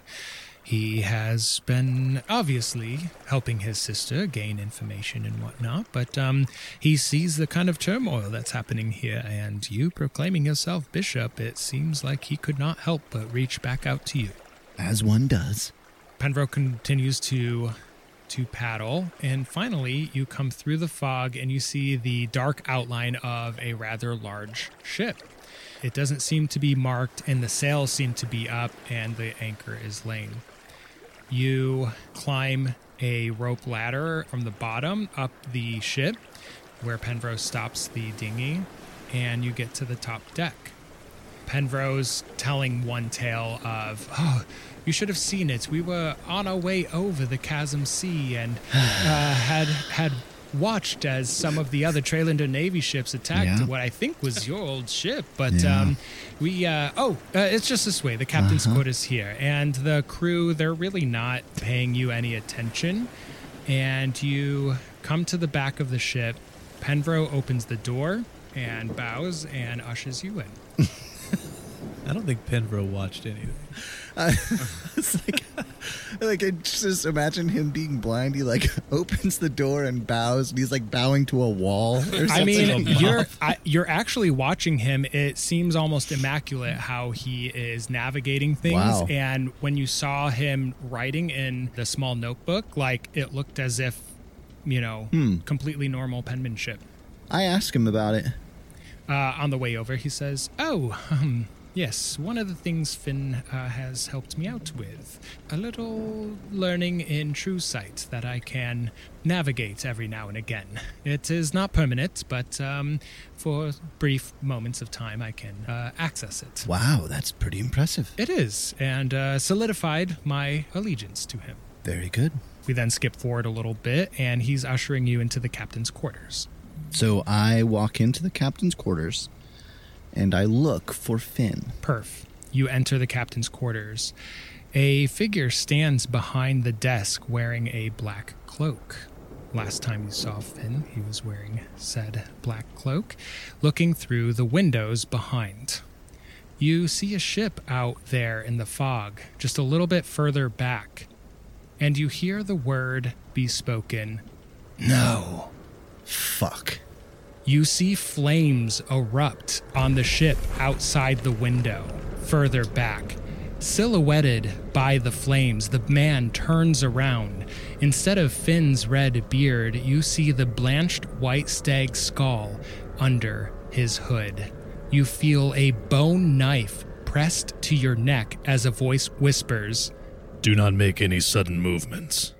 He has been obviously helping his sister gain information and whatnot, but um, he sees the kind of turmoil that's happening here, and you proclaiming yourself bishop, it seems like he could not help but reach back out to you. As one does. Penbro continues to to paddle, and finally you come through the fog and you see the dark outline of a rather large ship. It doesn't seem to be marked, and the sails seem to be up, and the anchor is laying. You climb a rope ladder from the bottom up the ship, where Penrose stops the dinghy, and you get to the top deck. Penrose telling one tale of, oh, you should have seen it. We were on our way over the Chasm Sea and [sighs] uh, had had watched as some of the other Treylander Navy ships attacked Yeah. what I think was your old ship. But Yeah. um, we, uh, oh, uh, it's just this way. The captain's Uh-huh. quarters here, and the crew. They're really not paying you any attention. And you come to the back of the ship. Penvro opens the door and bows and ushers you in. [laughs] I don't think Penbro watched anything. [laughs] it's like, like I just imagine him being blind. He like [laughs] opens the door and bows, and he's like bowing to a wall. Or something. I mean, you're I, you're actually watching him. It seems almost immaculate how he is navigating things. Wow. And when you saw him writing in the small notebook, like it looked as if, you know, Hmm. completely normal penmanship. I asked him about it. Uh, on the way over, he says, "Oh, um, yes. One of the things Finn uh, has helped me out with a little learning in True Sight that I can navigate every now and again. It is not permanent, but um, for brief moments of time, I can uh, access it. Wow, that's pretty impressive. It is, and uh, solidified my allegiance to him." Very good. We then skip forward a little bit, and he's ushering you into the captain's quarters. So I walk into the captain's quarters, and I look for Finn. Perf. You enter the captain's quarters. A figure stands behind the desk wearing a black cloak. Last time you saw Finn, he was wearing said black cloak, looking through the windows behind. You see a ship out there in the fog, just a little bit further back, and you hear the word be spoken No. Fuck. You see flames erupt on the ship outside the window, further back. Silhouetted by the flames, the man turns around. Instead of Finn's red beard, you see the blanched white stag skull under his hood. You feel a bone knife pressed to your neck as a voice whispers, Do not make any sudden movements.